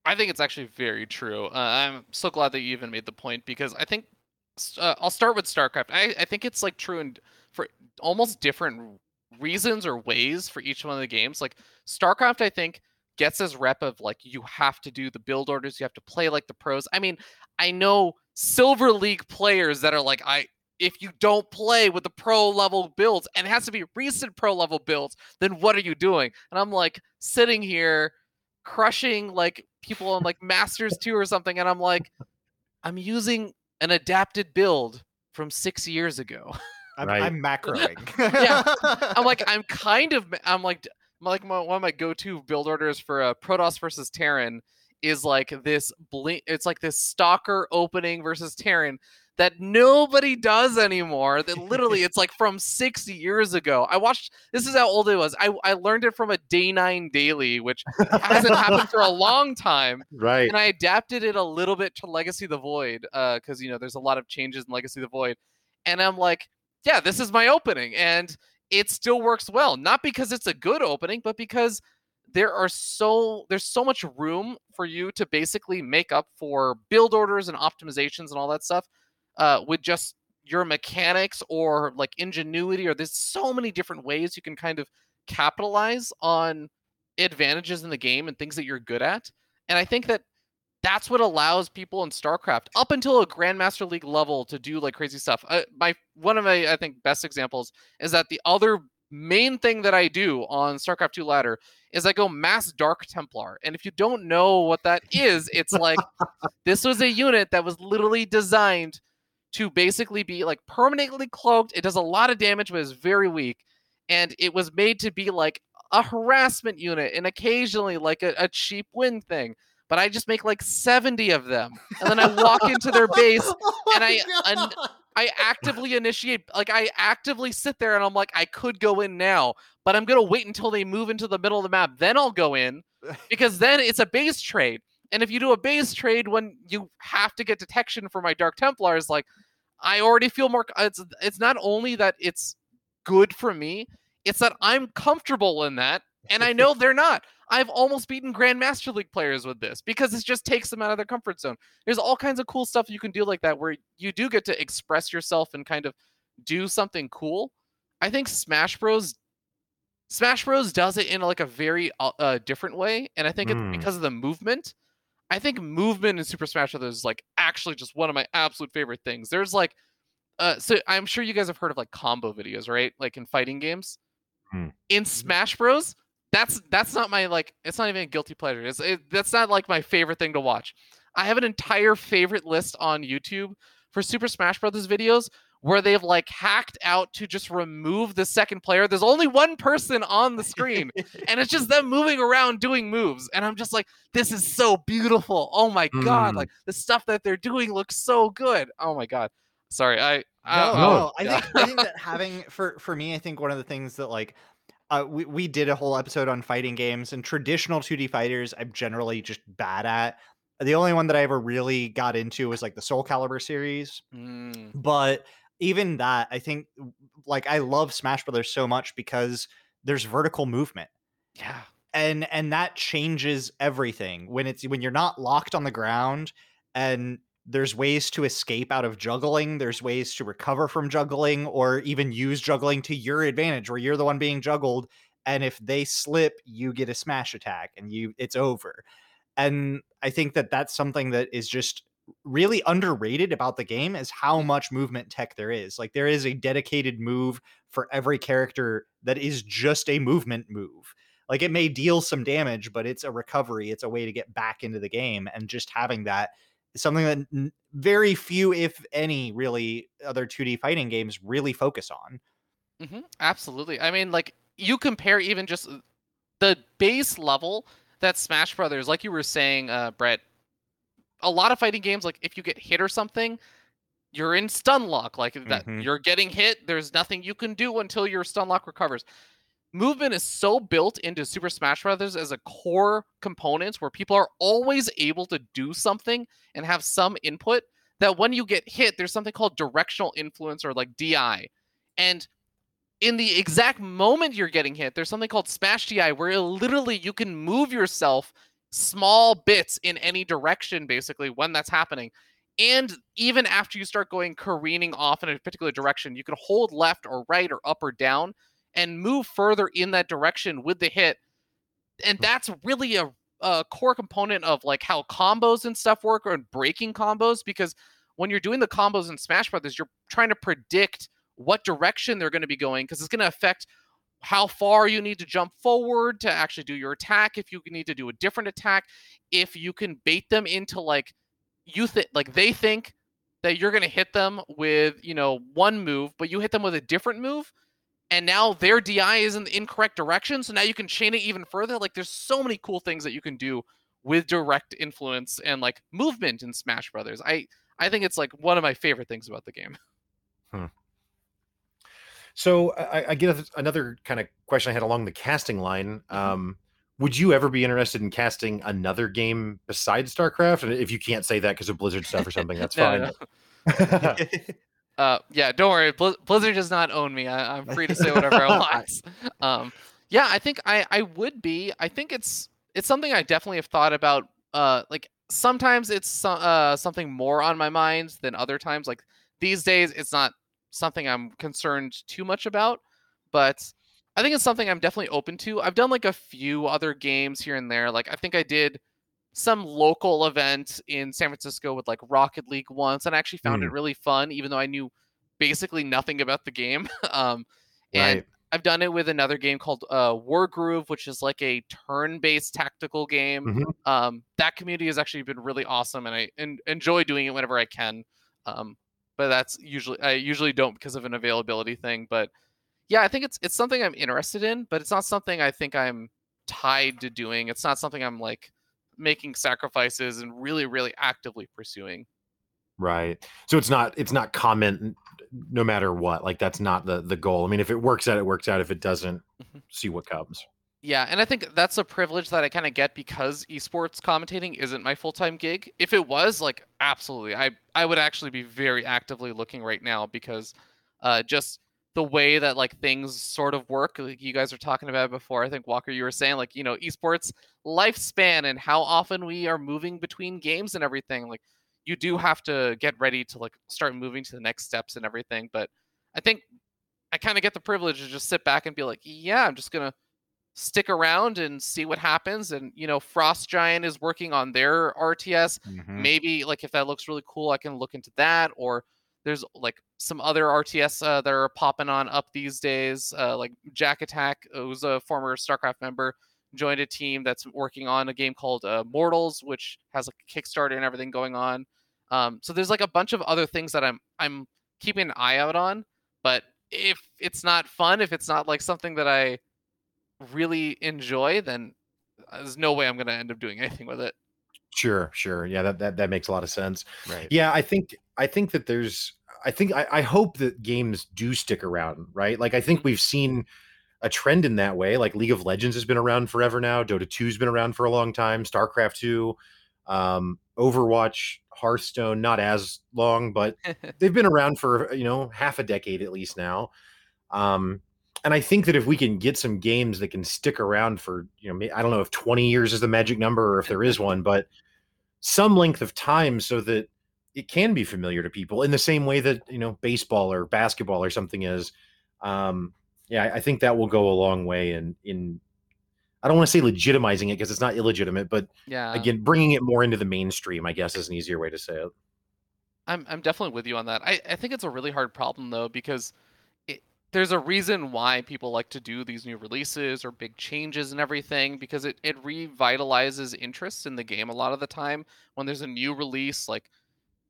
I think it's actually very true. Uh, I'm so glad that you even made the point because I think uh, I'll start with StarCraft. I, I think it's like true and for almost different reasons or ways for each one of the games. Like StarCraft, I think gets this rep of like you have to do the build orders, you have to play like the pros. I mean, I know Silver League players that are like I. If you don't play with the pro level builds, and it has to be recent pro level builds, then what are you doing? And I'm like sitting here crushing like people on like Masters 2 or something, and I'm like, I'm using an adapted build from six years ago. I'm, Right. I'm macroing. Yeah. I'm like, I'm kind of, I'm like, I'm like my, one of my go-to build orders for uh, Protoss versus Terran is like this blink. It's like this stalker opening versus Terran that nobody does anymore. That literally, it's like from six years ago. I watched. This is how old it was. I I learned it from a Day9 daily, which hasn't happened for a long time right. and I adapted it a little bit to Legacy of the Void uh, because you know there's a lot of changes in Legacy of the Void, and I'm like, yeah, this is my opening, and it still works well. Not because it's a good opening, but because there are so there's so much room for you to basically make up for build orders and optimizations and all that stuff uh, with just your mechanics or like ingenuity or there's so many different ways you can kind of capitalize on advantages in the game and things that you're good at and i think that that's what allows people in StarCraft up until a Grandmaster League level to do like crazy stuff. Uh, my one of my I think best examples is that the other main thing that I do on StarCraft 2 ladder is I go mass Dark Templar. And if you don't know what that is, it's like this was a unit that was literally designed to basically be like permanently cloaked. It does a lot of damage but is very weak and it was made to be like a harassment unit and occasionally like a, a cheap win thing but I just make like 70 of them. And then I walk into their oh base and I- and- I actively initiate, like, I actively sit there and I'm like, I could go in now, but I'm going to wait until they move into the middle of the map. Then I'll go in because then it's a base trade. And if you do a base trade when you have to get detection for my Dark Templars, like, I already feel more. It's, it's not only that it's good for me, it's that I'm comfortable in that. And I know they're not. I've almost beaten Grandmaster League players with this because it just takes them out of their comfort zone. There's all kinds of cool stuff you can do like that where you do get to express yourself and kind of do something cool. I think Smash Bros Smash Bros does it in like a very uh, uh, different way, and I think Mm. it's because of the movement. I think movement in Super Smash Bros is like actually just one of my absolute favorite things. There's like, uh, so I'm sure you guys have heard of like combo videos, right? Like in fighting games. Hmm. In Smash Bros, that's that's not my like. It's not even a guilty pleasure. It's it, that's not like my favorite thing to watch. I have an entire favorite list on YouTube for Super Smash Brothers videos where they've like hacked out to just remove the second player. There's only one person on the screen, and it's just them moving around doing moves. And I'm just like, this is so beautiful. Oh my god! Mm. Like the stuff that they're doing looks so good. Oh my god. Sorry, I. No, I no, no. I think I think that having for for me, I think one of the things that like uh, we we did a whole episode on fighting games and traditional 2D fighters. I'm generally just bad at. The only one that I ever really got into was like the Soul Calibur series, Mm, but even that, I think like I love Smash Brothers so much because there's vertical movement yeah. and and that changes everything when it's when you're not locked on the ground and there's ways to escape out of juggling there's ways to recover from juggling or even use juggling to your advantage where you're the one being juggled and if they slip you get a smash attack and you it's over and i think that that's something that is just really underrated about the game is how much movement tech there is like there is a dedicated move for every character that is just a movement move like it may deal some damage but it's a recovery it's a way to get back into the game and just having that is something that very few if any really other 2d fighting games really focus on hmm absolutely. I mean, like you compare even just uh, the base level that Smash Brothers, like you were saying, uh, Brett. A lot of fighting games, like if you get hit or something, you're in stun lock. Like that, Mhm. you're getting hit. There's nothing you can do until your stun lock recovers. Movement is so built into Super Smash Brothers as a core component where people are always able to do something and have some input. That when you get hit, there's something called directional influence or like DI, and in the exact moment you're getting hit, there's something called Smash DI where literally you can move yourself small bits in any direction, basically, when that's happening. And even after you start going careening off in a particular direction, you can hold left or right or up or down and move further in that direction with the hit. And mm. that's really a, a core component of like how combos and stuff work or breaking combos because when you're doing the combos in Smash Brothers, you're trying to predict what direction they're going to be going because it's going to affect how far you need to jump forward to actually do your attack if you need to do a different attack if you can bait them into like you think like they think that you're going to hit them with you know one move but you hit them with a different move and now their di is in the incorrect direction so now you can chain it even further like there's so many cool things that you can do with direct influence and like movement in smash brothers. I i think it's like one of my favorite things about the game hmm. So I, I get another kind of question I had along the casting line. Mhm. Um, would you ever be interested in casting another game besides StarCraft? And if you can't say that because of Blizzard stuff or something, that's No, fine. no. Uh, yeah, don't worry. Blizz- Blizzard does not own me. I, I'm free to say whatever I want. Um, yeah, I think I, I would be. I think it's it's something I definitely have thought about. Uh, like sometimes it's uh something more on my mind than other times. Like these days, it's not something I'm concerned too much about. But I think it's something I'm definitely open to. I've done like a few other games here and there. Like I think I did some local event in San Francisco with like Rocket League once, and I actually found it really fun, even though I knew basically nothing about the game. um, and right. I've done it with another game called uh, Wargroove, which is like a turn-based tactical game. Mhm. Um, that community has actually been really awesome, and I en- enjoy doing it whenever I can. Um, but that's usually I usually don't because of an availability thing. But yeah, I think it's it's something I'm interested in, but it's not something I think I'm tied to doing. It's not something I'm like making sacrifices and really really actively pursuing. Right. So it's not it's not comment no matter what. Like that's not the the goal. I mean, if it works out, it works out. If it doesn't, Mhm. see what comes. Yeah, and I think that's a privilege that I kind of get because esports commentating isn't my full-time gig. If it was, like absolutely. I I would actually be very actively looking right now because uh just the way that like things sort of work, like you guys were talking about before. I think Walker you were saying like, you know, esports lifespan and how often we are moving between games and everything. Like you do have to get ready to like start moving to the next steps and everything, but I think I kind of get the privilege to just sit back and be like, yeah, I'm just to stick around and see what happens. And you know, Frost Giant is working on their RTS. Mhm. Maybe like if that looks really cool, I can look into that. Or there's like some other RTS uh, that are popping on up these days. Uh, like JaKaTaK, uh, who's a former StarCraft member, joined a team that's working on a game called uh, Mortals, which has like a Kickstarter and everything going on. Um, so there's like a bunch of other things that I'm I'm keeping an eye out on. But if it's not fun, if it's not like something that I really enjoy, then uh, there's no way I'm gonna end up doing anything with it. Sure, sure. Yeah, that, that that makes a lot of sense. right. Yeah, I think I think that there's I think I, I hope that games do stick around, right? Like I think we've seen a trend in that way. Like League of Legends has been around forever now. Dota 2's been around for a long time. StarCraft 2, um, Overwatch, Hearthstone, not as long, but they've been around for you know half a decade at least now. Um, and I think that if we can get some games that can stick around for you know I don't know if 20 years is the magic number or if there is one, but some length of time so that it can be familiar to people in the same way that you know baseball or basketball or something is. Um, yeah, I- think that will go a long way in in. I don't want to say legitimizing it because it's not illegitimate, but yeah. again, bringing it more into the mainstream, I guess, is an easier way to say it. I'm I'm definitely with you on that. I, I think it's a really hard problem though because there's a reason why people like to do these new releases or big changes and everything because it, it revitalizes interest in the game a lot of the time when there's a new release like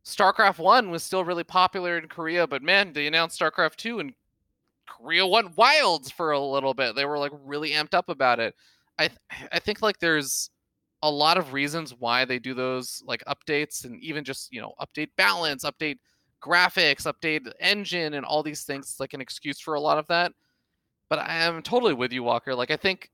StarCraft 1 was still really popular in Korea but man they announced StarCraft 2 and Korea went wild for a little bit. They were like really amped up about it. I th- I think like there's a lot of reasons why they do those like updates and even just you know update balance update graphics update engine and all these things it's like an excuse for a lot of that but i am totally with you walker like i think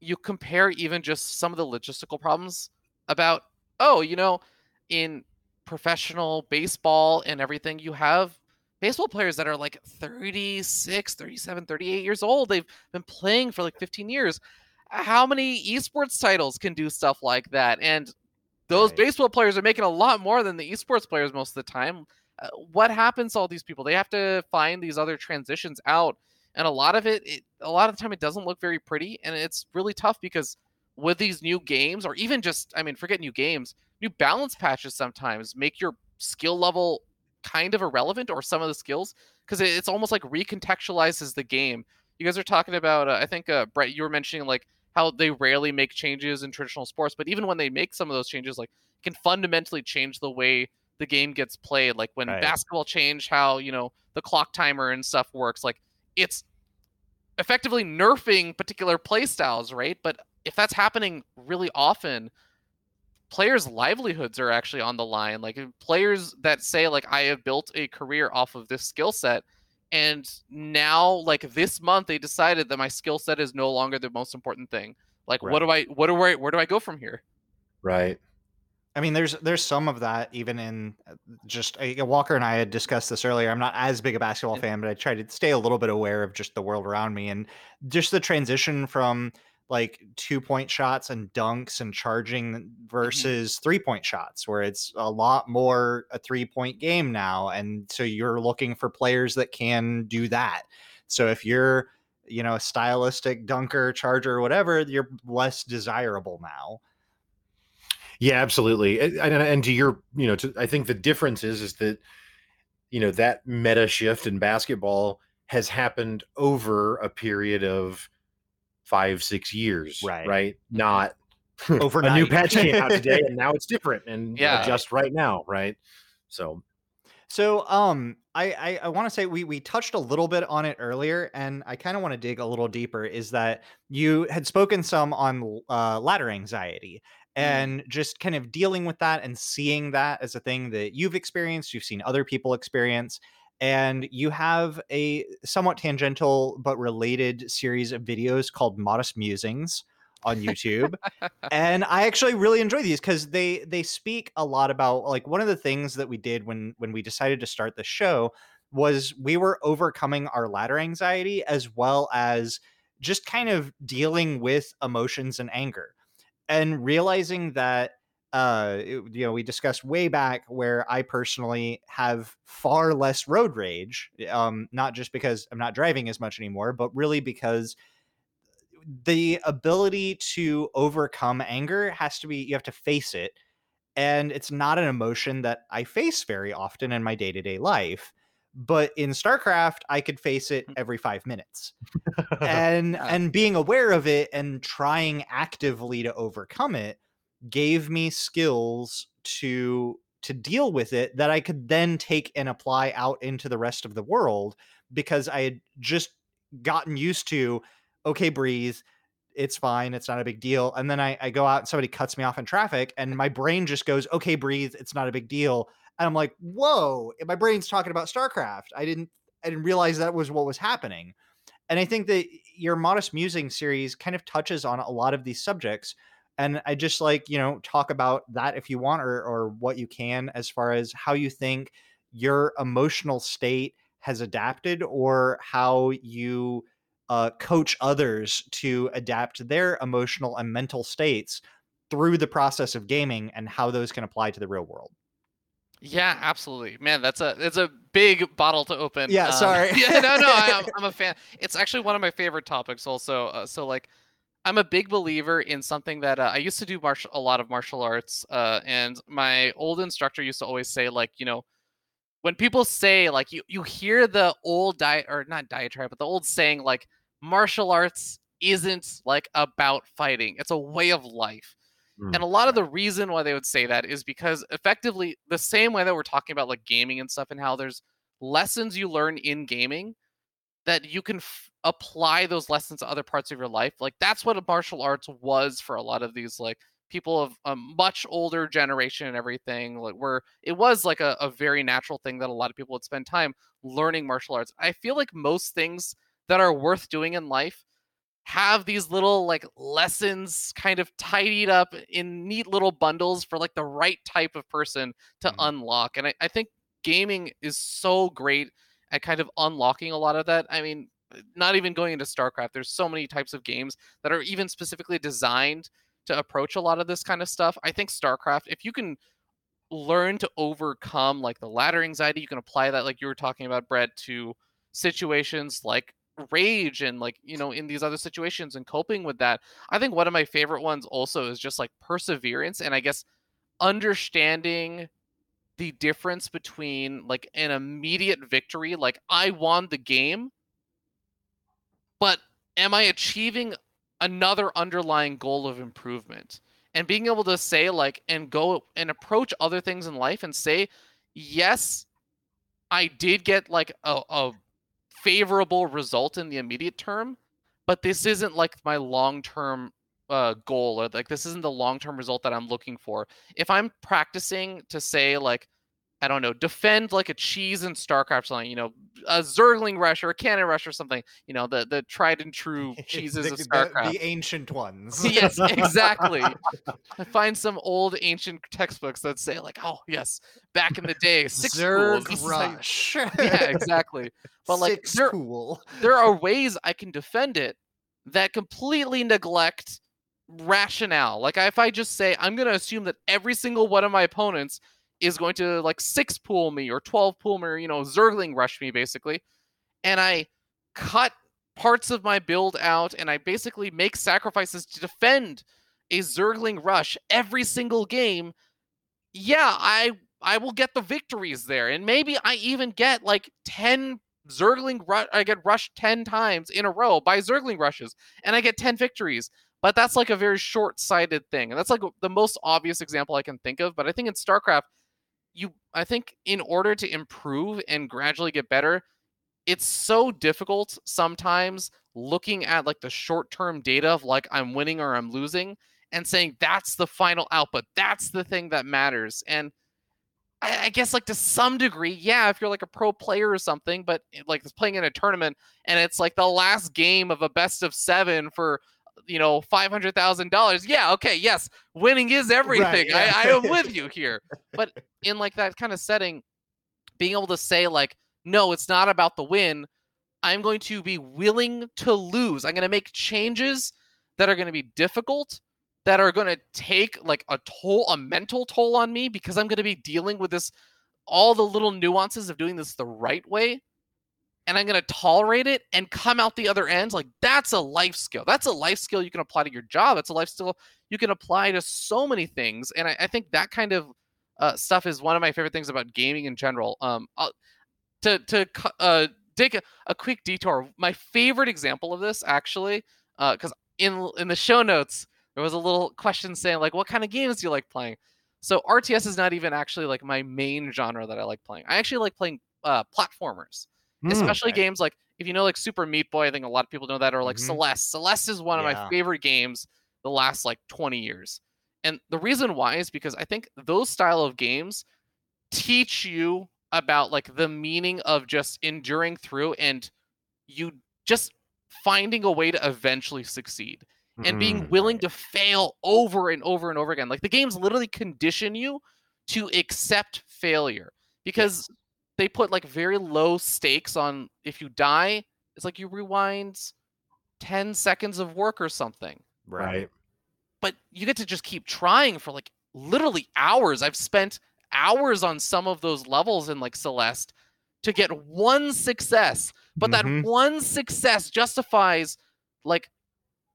you compare even just some of the logistical problems about oh you know in professional baseball and everything you have baseball players that are like 36 37 38 years old they've been playing for like 15 years how many esports titles can do stuff like that? And those Right. baseball players are making a lot more than the esports players most of the time. Uh, what happens to all these people? They have to find these other transitions out, and a lot of it, it, a lot of the time, it doesn't look very pretty, and it's really tough because with these new games, or even just, I mean, forget new games, new balance patches sometimes make your skill level kind of irrelevant, or some of the skills, because it, it's almost like recontextualizes the game. You guys are talking about, uh, I think, uh, Brett, you were mentioning like how they rarely make changes in traditional sports, but even when they make some of those changes, like can fundamentally change the way the game gets played. Like when Right. basketball changed how, you know, the clock timer and stuff works, like it's effectively nerfing particular play styles, right? But if that's happening really often, players' livelihoods are actually on the line. Like players that say like I have built a career off of this skill set and now like this month they decided that my skill set is no longer the most important thing. Like what do I what do I where do I go from here? Right. I mean, there's there's some of that even in uh, just uh, Walker and I had discussed this earlier. I'm not as big a basketball fan, but I try to stay a little bit aware of just the world around me and just the transition from like two point shots and dunks and charging versus three point shots, where it's a lot more a three point game now, and so you're looking for players that can do that. So if you're you know a stylistic dunker, charger, whatever, you're less desirable now. Yeah, absolutely. And, and to your, you know, to, I think the difference is is that you know that meta shift in basketball has happened over a period of five, six years, Right. Right, not overnight a new patch came out today, and now it's different, and Yeah. just right now, right? So So, um, I I, I want to say we we touched a little bit on it earlier, and I kind of want to dig a little deeper. Is that you had spoken some on uh, ladder anxiety Mm. and just kind of dealing with that and seeing that as a thing that you've experienced, you've seen other people experience, and you have a somewhat tangential but related series of videos called Modest Musings on YouTube and I actually really enjoy these because they they speak a lot about like one of the things that we did when when we decided to start the show was we were overcoming our ladder anxiety as well as just kind of dealing with emotions and anger and realizing that uh you know we discussed way back where i personally have far less road rage um not just because i'm not driving as much anymore but really because the ability to overcome anger has to be you have to face it and it's not an emotion that I face very often in my day-to-day life but in StarCraft I could face it Mm. every 5 minutes. And and being aware of it and trying actively to overcome it gave me skills to to deal with it that I could then take and apply out into the rest of the world because I had just gotten used to okay breathe it's fine it's not a big deal. And then I, I go out and somebody cuts me off in traffic and my brain just goes okay breathe it's not a big deal and i'm like whoa my brain's talking about starcraft. I didn't i didn't realize that was what was happening. And i think that your modest musing series kind of touches on a lot of these subjects and i just like you know talk about that if you want or, or what you can as far as how you think your emotional state has adapted or how you uh, coach others to adapt their emotional and mental states through the process of gaming and how those can apply to the real world Yeah, absolutely, man. That's a it's a big bottle to open. Yeah, Um, sorry. yeah, no, no, I, am I'm a fan. It's actually one of my favorite topics. Also, uh, so like, I'm a big believer in something that uh, I used to do martial a lot of martial arts, uh, and my old instructor used to always say like, you know, when people say like you you hear the old diet or not diatribe, but the old saying like martial arts isn't like about fighting; it's a way of life. Mm, And a lot of the reason why they would say that is because effectively the same way that we're talking about like gaming and stuff and how there's lessons you learn in gaming that you can f- apply those lessons to other parts of your life. Like that's what a martial arts was for a lot of these like people of a much older generation and everything like where it was like a, a very natural thing that a lot of people would spend time learning martial arts. I feel like most things that are worth doing in life have these little like lessons kind of tidied up in neat little bundles for like the right type of person to Mhm. unlock. And I, I think gaming is so great at kind of unlocking a lot of that. I mean, not even going into StarCraft, there's so many types of games that are even specifically designed to approach a lot of this kind of stuff. I think StarCraft, if you can learn to overcome like the ladder anxiety, you can apply that, like you were talking about, Brett, to situations like rage and like you know in these other situations and coping with that. I think one of my favorite ones also is just like perseverance and i guess understanding the difference between like an immediate victory like i won the game but am i achieving another underlying goal of improvement? And being able to say like and go and approach other things in life and say yes i did get like a, a favorable result in the immediate term, but this isn't like my long term uh, goal or like this isn't the long term result that I'm looking for. If I'm practicing to say like I don't know, defend like a cheese in StarCraft something, you know, a Zergling rush or a cannon rush or something, you know, the the tried and true cheeses the, of StarCraft. the ancient ones yes, exactly. I find some old ancient textbooks that say like, oh yes, back in the day, six pools, Zerg this is how you-" rush Yeah, exactly. But like Six there, cool there are ways I can defend it that completely neglect rationale. Like if I just say I'm going to assume that every single one of my opponents is going to like six pool me or 12 pool me or you know zergling rush me basically and I cut parts of my build out and I basically make sacrifices to defend a zergling rush every single game. Yeah, I I will get the victories there and maybe I even get like 10 Zergling ru- I get rushed 10 times in a row by Zergling rushes and I get 10 victories. But that's like a very short-sighted thing. And that's like the most obvious example I can think of, but I think in StarCraft you I think in order to improve and gradually get better, it's so difficult sometimes looking at like the short-term data of like I'm winning or I'm losing and saying that's the final output. That's the thing that matters. And I, I guess like to some degree, yeah, if you're like a pro player or something, but eh, like playing in a tournament and it's like the last game of a best of seven for you know five hundred thousand dollars. Yeah, okay, yes, winning is everything. yeah. I, I am with you here. But in like that kind of setting, being able to say like, no, it's not about the win. I'm going to be willing to lose. I'm going to make changes that are going to be difficult, that are going to take like a toll, a mental toll on me because I'm going to be dealing with this, all the little nuances of doing this the right way. And I'm going to tolerate it and come out the other end. Like that's a life skill. That's a life skill you can apply to your job. It's a life skill you can apply to so many things. And I, I think that kind of uh, stuff is one of my favorite things about gaming in general. Um, I'll, to to uh, take a, a quick detour. My favorite example of this actually, because uh, in in the show notes there was a little question saying like, what kind of games do you like playing? So RTS is not even actually like my main genre that I like playing. I actually like playing uh, platformers, mm, especially okay. games like if you know like Super Meat Boy. I think a lot of people know that, or like mm-hmm. Celeste. Celeste is one of my favorite games the last like 20 years. And the reason why is because I think those style of games teach you about like the meaning of just enduring through and you just finding a way to eventually succeed and being mm, willing to fail over and over and over again. Like the games literally condition you to accept failure because yes. They put like very low stakes on if you die, it's like you rewind 10 seconds of work or something. Right. But you get to just keep trying for like literally hours. I've spent hours on some of those levels in like Celeste to get one success, but mm-hmm. that one success justifies like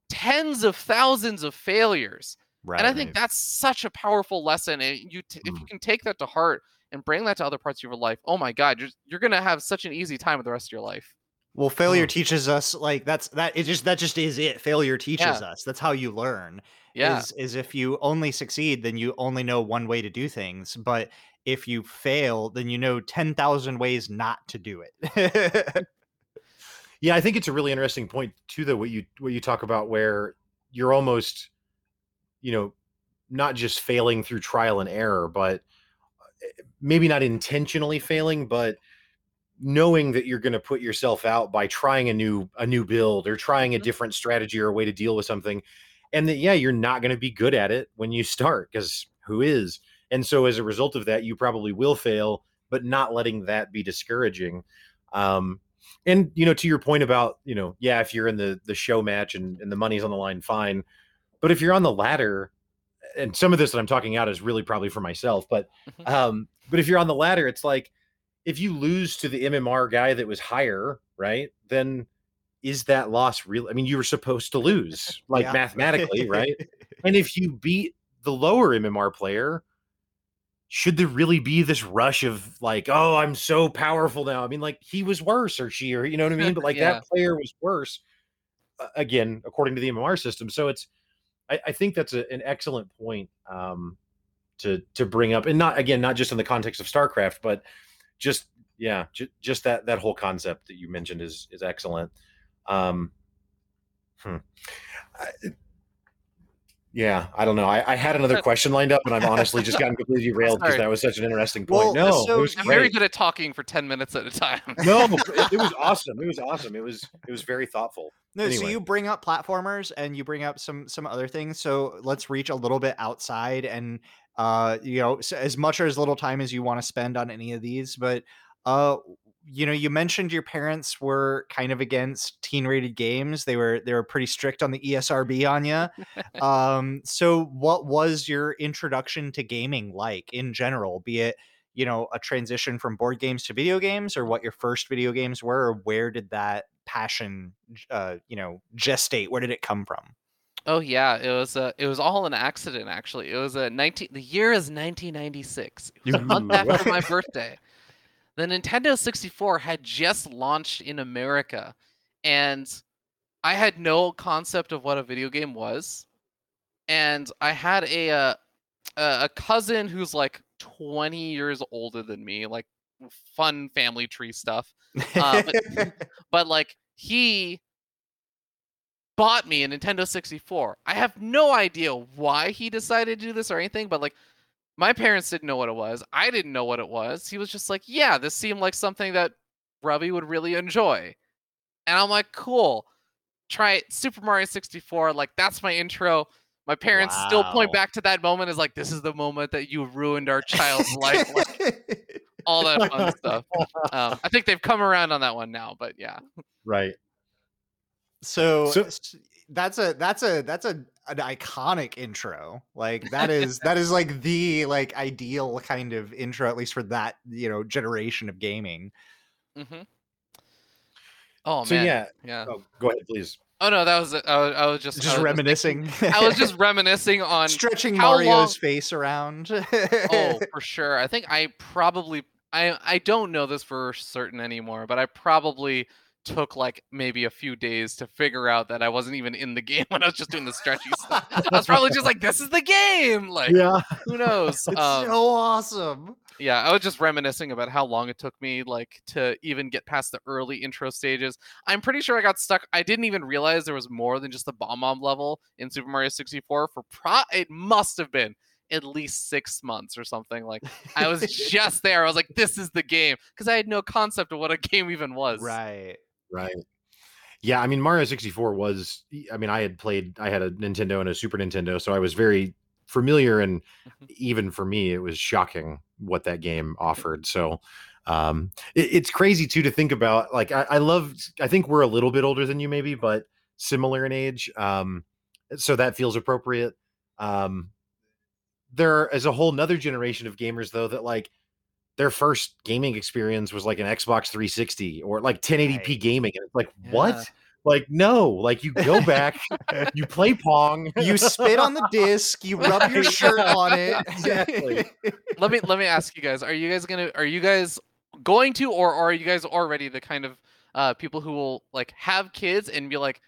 tens of thousands of failures. Right. And I think that's such a powerful lesson. And you, t- mm. if you mm. can take that to heart and bring that to other parts of your life, oh my God, you're, you're going to have such an easy time with the rest of your life. Well, failure mm. teaches us like that's that. It just that just is it. Failure teaches yeah. us. That's how you learn. Yeah. Is, is if you only succeed, then you only know one way to do things. But if you fail, then you know ten thousand ways not to do it. Yeah, I think it's a really interesting point too, though. What you what you talk about, where you're almost, you know, not just failing through trial and error, but maybe not intentionally failing, but knowing that you're going to put yourself out by trying a new a new build or trying a mm-hmm. different strategy or a way to deal with something and that yeah you're not going to be good at it when you start because who is and so as a result of that you probably will fail but not letting that be discouraging um and you know to your point about you know yeah if you're in the the show match and, and the money's on the line fine but if you're on the ladder and some of this that i'm talking out is really probably for myself but mm-hmm. um but if you're on the ladder it's like if you lose to the mmr guy that was higher right then is that loss real i mean you were supposed to lose like yeah. mathematically right and if you beat the lower mmr player should there really be this rush of like, oh, I'm so powerful now? I mean, like he was worse or she or you know what I mean? But like yeah. that player was worse. Uh, again, according to the MMR system. So it's I, I think that's a, an excellent point um to to bring up and not again, not just in the context of StarCraft, but just yeah, j- just that that whole concept that you mentioned is is excellent. Um hmm. I, yeah, I don't know. I, I had another question lined up, and I've honestly just gotten completely railed because that was such an interesting point. Well, no, so I'm very good at talking for ten minutes at a time. no, it, it, was awesome. It was awesome. It was it was very thoughtful. No, anyway. so you bring up platformers and you bring up some some other things. So let's reach a little bit outside and uh you know so as much or as little time as you want to spend on any of these, but uh you know you mentioned your parents were kind of against teen rated games. They were they were pretty strict on the esrb on you um so what was your introduction to gaming like in general? Be it you know a transition from board games to video games or what your first video games were or where did that passion uh you know gestate? Where did it come from? Oh yeah, it was uh, it was all an accident actually. It was a 19 the year is 1996. It was a month after my birthday the Nintendo 64 had just launched in America, and I had no concept of what a video game was. And I had a uh, a cousin who's like 20 years older than me, like fun family tree stuff. Uh, but, but like he bought me a Nintendo 64. I have no idea why he decided to do this or anything, but like my parents didn't know what it was. I didn't know what it was. He was just like, yeah, this seemed like something that Robbie would really enjoy. And I'm like, cool. Try it. Super Mario 64. Like, that's my intro. My parents wow. still point back to that moment as like, this is the moment that you ruined our child's life. Like, all that fun stuff. Um, I think they've come around on that one now, but yeah. Right. So, so that's a that's a that's a an iconic intro. Like that is that is like the like ideal kind of intro, at least for that you know generation of gaming. Mm-hmm. Oh so man, yeah. yeah. Oh, go ahead, please. Oh no, that was. I was, I was just I Just was reminiscing. I was just reminiscing on stretching Mario's long- face around. oh for sure i think i probably i i don't know this for certain anymore but i probably took like maybe a few days to figure out that i wasn't even in the game when i was just doing the stretchy stuff i was probably just like this is the game like Yeah. who knows It's um, so awesome. yeah i was just reminiscing about how long it took me like to even get past the early intro stages i'm pretty sure i got stuck i didn't even realize there was more than just the Bob-omb level in super mario 64 for pro it must have been at least six months or something like i was just there i was like this is the game because i had no concept of what a game even was Right. Right. Yeah, I mean Mario 64 was I mean I had played I had a Nintendo and a Super Nintendo, so I was very familiar and Mhm. even for me it was shocking what that game offered. So um it, it's crazy too to think about like I, I love I think we're a little bit older than you maybe, but similar in age. Um so that feels appropriate. Um there is a whole nother generation of gamers though that like their first gaming experience was like an Xbox 360 or like 1080p Right. gaming. And it's like, Yeah. what? Like, no, like you go back, you play Pong. You spit on the disc, you rub your shirt on it. Exactly. let me let me ask you guys are you guys gonna are you guys going to or are you guys already the kind of uh people who will like have kids and be like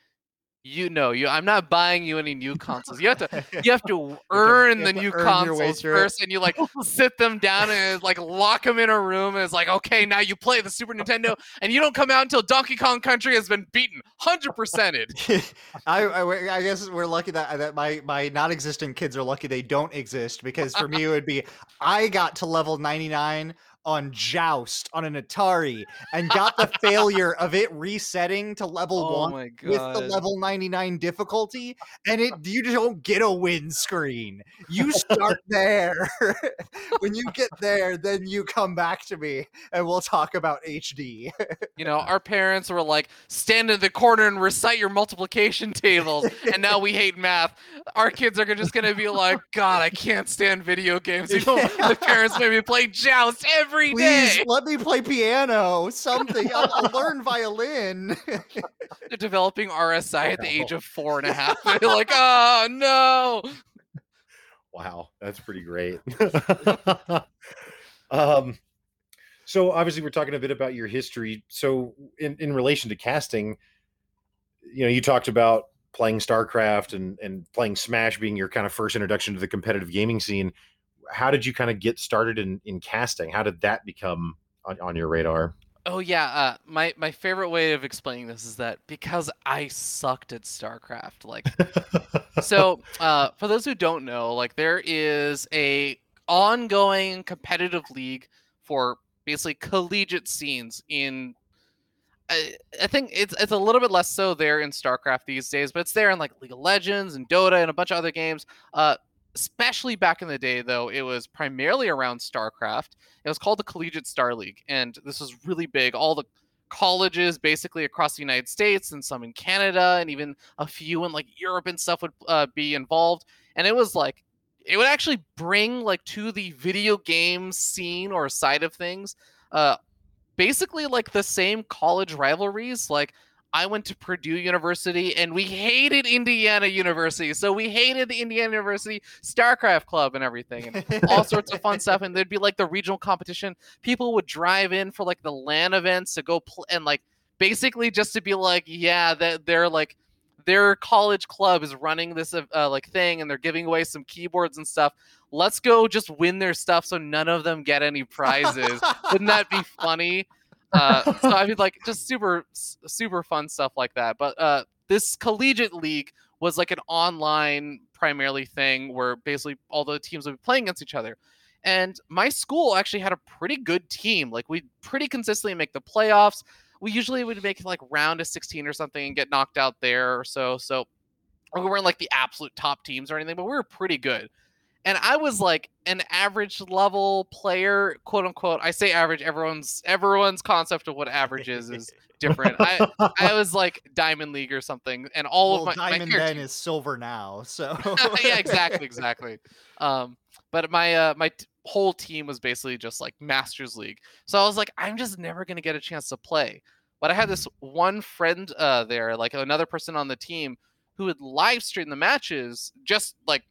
you know you i'm not buying you any new consoles. You have to you have to earn you the have to new consoles first and you like sit them down and like lock them in a room and it's like okay now you play the super nintendo and you don't come out until donkey kong country has been beaten 100%ed I, I I guess we're lucky that that my my non-existent kids are lucky they don't exist because for me it would be I got to level 99 on Joust on an Atari and got the failure of it resetting to level oh 1 my with the level 99 difficulty and it you don't get a win screen you start there. When you get there then you come back to me and we'll talk about hd you know our parents were like stand in the corner and recite your multiplication tables and now we hate math. Our kids are just gonna be like god i can't stand video games. You know the parents made me play joust every please day let me play piano something i'll, I'll learn violin they're developing rsi at the age of four and a half they're like oh no Wow, that's pretty great. um, so obviously we're talking a bit about your history. So in, in relation to casting, you know, you talked about playing StarCraft and and playing Smash being your kind of first introduction to the competitive gaming scene. How did you kind of get started in in casting? How did that become on, on your radar? Oh yeah, uh, my my favorite way of explaining this is that because I sucked at StarCraft, like so uh, for those who don't know, like there is a ongoing competitive league for basically collegiate scenes in. I, I think it's it's a little bit less so there in StarCraft these days, but it's there in like League of Legends and Dota and a bunch of other games. Uh, especially back in the day, though, it was primarily around StarCraft. It was called the Collegiate Star League, and this was really big. All the colleges basically across the United States and some in Canada and even a few in like Europe and stuff would uh, be involved. And it was like it would actually bring like to the video game scene or side of things uh basically like the same college rivalries like I went to Purdue University and we hated Indiana University. So we hated the Indiana University StarCraft Club and everything and all sorts of fun stuff and there'd be like the regional competition. People would drive in for like the LAN events to go pl- and like basically just to be like, yeah, that they're like their college club is running this uh, like thing and they're giving away some keyboards and stuff. Let's go just win their stuff so none of them get any prizes. Wouldn't that be funny? Uh, so I mean, like just super super fun stuff like that. But uh, this collegiate league was like an online primarily thing where basically all the teams would be playing against each other. And my school actually had a pretty good team. Like we pretty consistently make the playoffs. We usually would make like round of 16 or something and get knocked out there or so. So we weren't like the absolute top teams or anything, but we were pretty good. And I was like an average level player, quote unquote. I say average. Everyone's everyone's concept of what average is is different. I I was like Diamond League or something, and all well, of my, my diamond character- then is silver now so yeah, exactly, exactly. Um, but my uh my t- whole team was basically just like Masters League. So I was like, I'm just never gonna get a chance to play. But I had this one friend uh, there, like another person on the team, who would live stream the matches, just like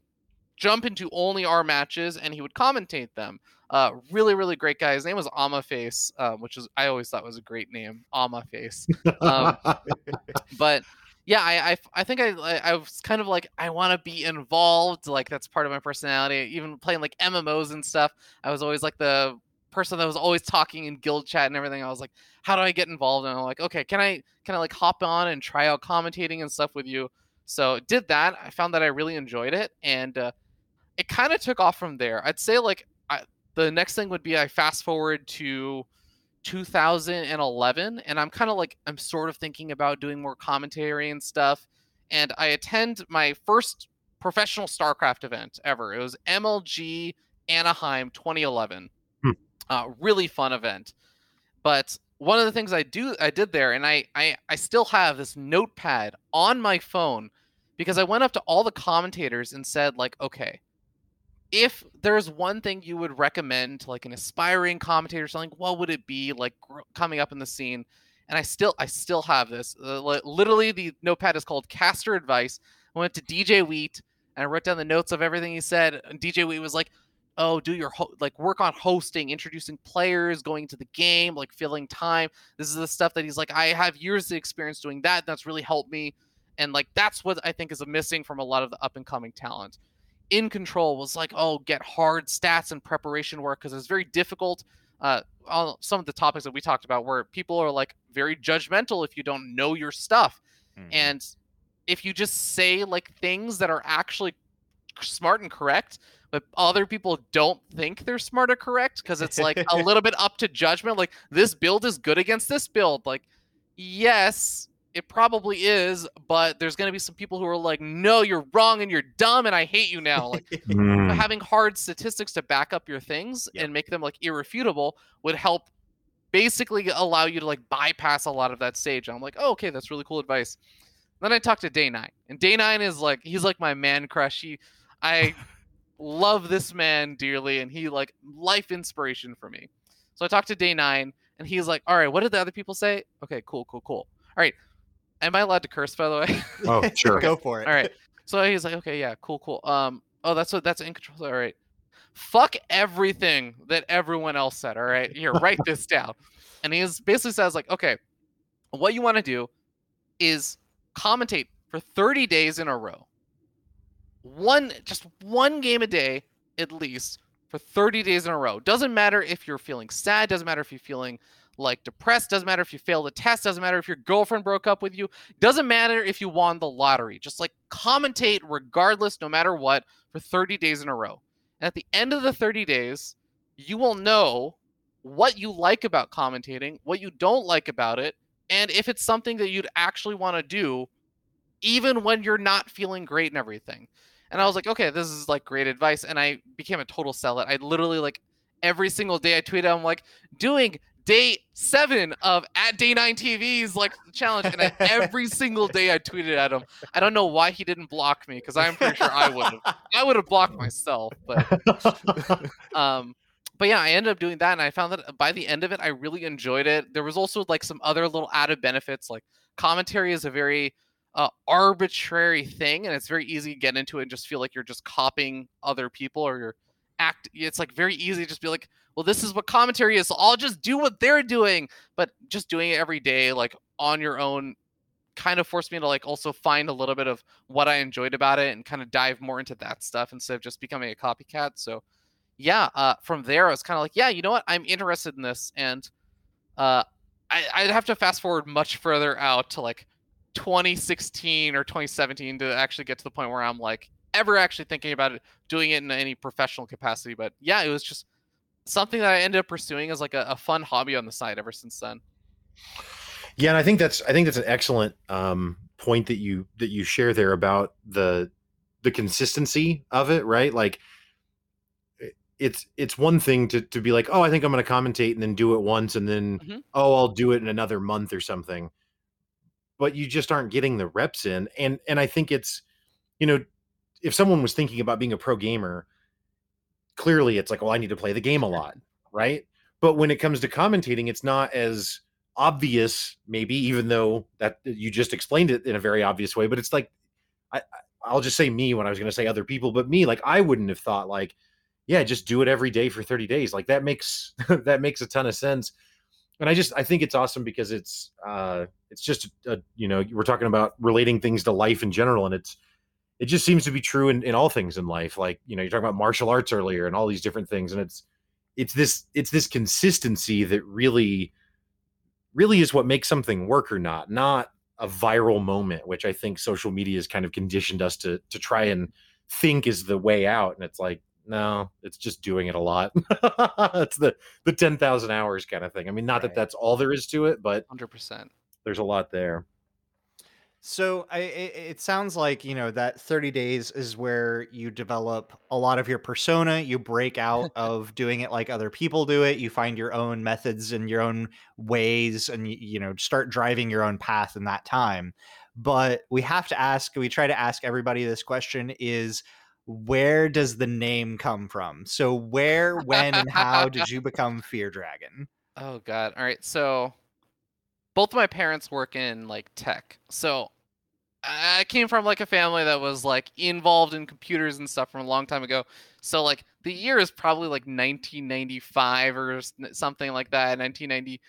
jump into only our matches, and he would commentate them. Uh, really, really great guy. His name was Ama Face, um, which is I always thought was a great name, Ama Face. Um, but yeah, I, I, I think I, I was kind of like I want to be involved. Like that's part of my personality. Even playing like MMOs and stuff, I was always like the person that was always talking in guild chat and everything. I was like, how do I get involved? And I'm like, okay, can I can I like hop on and try out commentating and stuff with you? So did that. I found that I really enjoyed it, and uh, it kind of took off from there. I'd say like I, the next thing would be I fast forward to 2011 and i'm kind of like i'm sort of thinking about doing more commentary and stuff and i attend my first professional starcraft event ever it was mlg anaheim 2011 Hmm. uh, really fun event but one of the things i do i did there and I, I i still have this notepad on my phone because i went up to all the commentators and said like okay if there's one thing you would recommend to like an aspiring commentator or something what would it be like coming up in the scene? And i still i still have this uh, literally the notepad is called caster advice. I went to DJWheat and i wrote down the notes of everything he said and DJWheat was like oh do your ho- like work on hosting introducing players going into the game like filling time. This is the stuff that he's like i have years of experience doing that that's really helped me and like that's what i think is missing from a lot of the up and coming talent iNcontroL was like, oh, get hard stats and preparation work because it's very difficult. Uh, on some of the topics that we talked about, where people are like very judgmental if you don't know your stuff, Mhm. and if you just say like things that are actually smart and correct, but other people don't think they're smart or correct because it's like a little bit up to judgment. Like this build is good against this build. Like, yes, it probably is, but there's gonna be some people who are like, no, you're wrong and you're dumb and I hate you now. Like Mm. having hard statistics to back up your things Yep. and make them like irrefutable would help basically allow you to like bypass a lot of that stage. And I'm like, oh, okay, that's really cool advice. Then I talked to Day9, and Day9 is like he's like my man crush. He, I love this man dearly, and he like life inspiration for me. So I talked to Day9, and he's like, all right, what did the other people say? Okay, cool, cool, cool. All right, am I allowed to curse by the way? Oh, sure. Go for it. All right. So he's like, okay, yeah, cool, cool. Um, oh, that's what that's iNcontroL. All right. Fuck everything that everyone else said. All right, here, write this down. And he basically says like, okay, what you want to do is commentate for 30 days in a row. One, just one game a day at least for 30 days in a row. Doesn't matter if you're feeling sad. Doesn't matter if you're feeling like depressed. Doesn't matter if you failed a test. Doesn't matter if your girlfriend broke up with you. Doesn't matter if you won the lottery. Just like commentate regardless, no matter what, for 30 days in a row. And at the end of the 30 days, you will know what you like about commentating, what you don't like about it, and if it's something that you'd actually want to do, even when you're not feeling great and everything. And I was like, okay, this is like great advice. And I became a total sellout. I literally like every single day I tweeted, I'm like, doing day seven of at Day9 TV's like challenge. And I, every single day I tweeted at him. I don't know why he didn't block me because I'm pretty sure I would have. I would have blocked myself, but um but yeah i ended up doing that and i found that by the end of it i really enjoyed it there was also like some other little added benefits like commentary is a very uh, arbitrary thing and it's very easy to get into it and just feel like you're just copying other people or you're act it's like very easy to just be like well this is what commentary is so i'll just do what they're doing. But just doing it every day like on your own kind of forced me to like also find a little bit of what i enjoyed about it and kind of dive more into that stuff instead of just becoming a copycat. So yeah, uh, from there I was kind of like, yeah, you know what, I'm interested in this, and uh, I, I'd have to fast forward much further out to like 2016 or 2017 to actually get to the point where I'm like ever actually thinking about it, doing it in any professional capacity. But yeah, it was just something that I ended up pursuing as like a, a fun hobby on the side ever since then. Yeah, and I think that's I think that's an excellent um, point that you that you share there about the the consistency of it, right? Like it's it's one thing to to be like, oh, I think I'm going to commentate and then do it once, and then Mhm. oh, I'll do it in another month or something. But you just aren't getting the reps in, and and I think it's, you know, if someone was thinking about being a pro gamer, clearly it's like, well, I need to play the game a lot, right? But when it comes to commentating, it's not as obvious maybe even though that you just explained it in a very obvious way but it's like I, I'll just say me when I was going to say other people, but me, like I wouldn't have thought like, yeah, just do it every day for 30 days. Like that makes that makes a ton of sense. And I just I think it's awesome because it's uh it's just a, you know we're talking about relating things to life in general, and it's it just seems to be true in, in all things in life. Like you know you're talking about martial arts earlier and all these different things, and it's it's this it's this consistency that really really is what makes something work or not, not a viral moment, which I think social media has kind of conditioned us to to try and think is the way out. And it's like, no, it's just doing it a lot. it's the the ten thousand hours kind of thing. I mean, not Right. that that's all there is to it, but Hundred percent. there's a lot there. So I, it, it sounds like you know that 30 days is where you develop a lot of your persona. You break out of doing it like other people do it. You find your own methods and your own ways, and you, you know start driving your own path in that time. But we have to ask. We try to ask everybody this question: Is where does the name come from? So where, when, and how did you become Fear Dragon? Oh god. All right. So both of my parents work in like tech. So I came from like a family that was like involved in computers and stuff from a long time ago. So like the year is probably like 1995 or something like that, 1990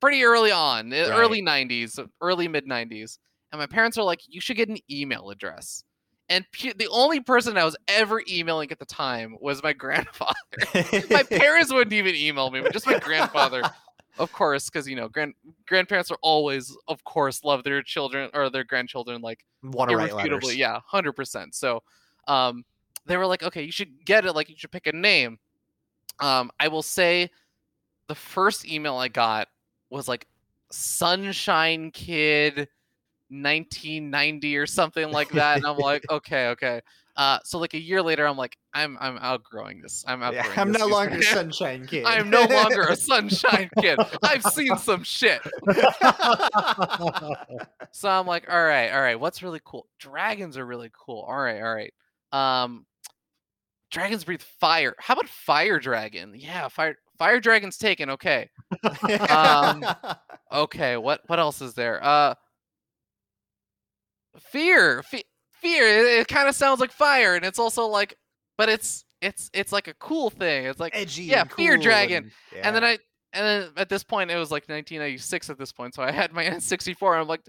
pretty early on, uh, early 90s, early mid 90s. And my parents are like you should get an email address. And pu- the only person I was ever emailing at the time was my grandfather my parents wouldn't even email me, but just my grandfather, of course, because you know, grand grandparents are always, of course, love their children or their grandchildren like Want to write irrefutably, letters? yeah, hundred percent. So, um, they were like, okay, you should get it, like you should pick a name. Um, I will say, the first email I got was like Sunshine Kid. 1990 or something like that and i'm like okay okay uh so like a year later i'm like i'm i'm outgrowing this i'm Yeah, outgrowing I'm this no longer Sunshine Kid. I'm no longer a sunshine kid. I've seen some shit. So I'm like, all right, all right, what's really cool? Dragons are really cool. All right, all right. Um dragons breathe fire. How about fire dragon? Yeah, fire fire dragon's taken. Okay. Um, Okay, what what else is there? Uh fear. Fe- fear. It, it kind of sounds like fire and it's also like but it's it's it's like a cool thing. It's like edgy. yeah, and Fear Dragon. And, And then. I, and then at this point, it was like 1996 at this point. So I had my N64. And I'm like,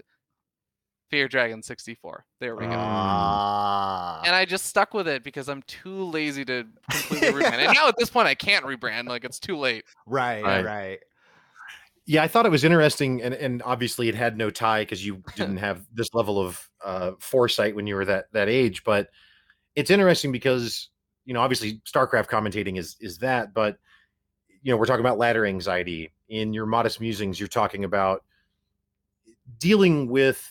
Fear Dragon 64. There we go. Ah. and I just stuck with it because I'm too lazy to completely rebrand. And now at this point, I can't rebrand. Like it's too late. right, Right. right. Yeah, I thought it was interesting, and and obviously it had no tie because you didn't have this level of uh, foresight when you were that that age. But it's interesting because you know obviously StarCraft commentating is is that, but you know we're talking about ladder anxiety in your modest musings. You're talking about dealing with.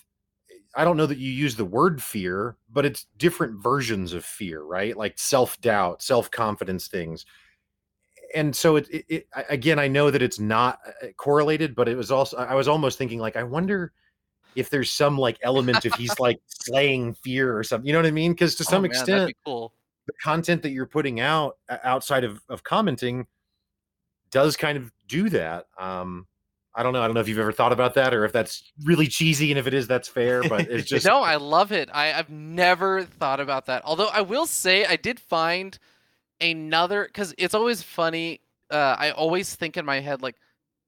I don't know that you use the word fear, but it's different versions of fear, right? Like self doubt, self confidence things and so it, it, it again i know that it's not uh, correlated but it was also i was almost thinking like i wonder if there's some like element if he's like slaying fear or something you know what i mean because to Oh, some man, extent cool. the content that you're putting out uh, outside of, of commenting does kind of do that um i don't know i don't know if you've ever thought about that or if that's really cheesy and if it is that's fair but it's just no, I love it. I, I've never thought about that. Although I will say, I did find another because it's always funny. Uh, I always think in my head like,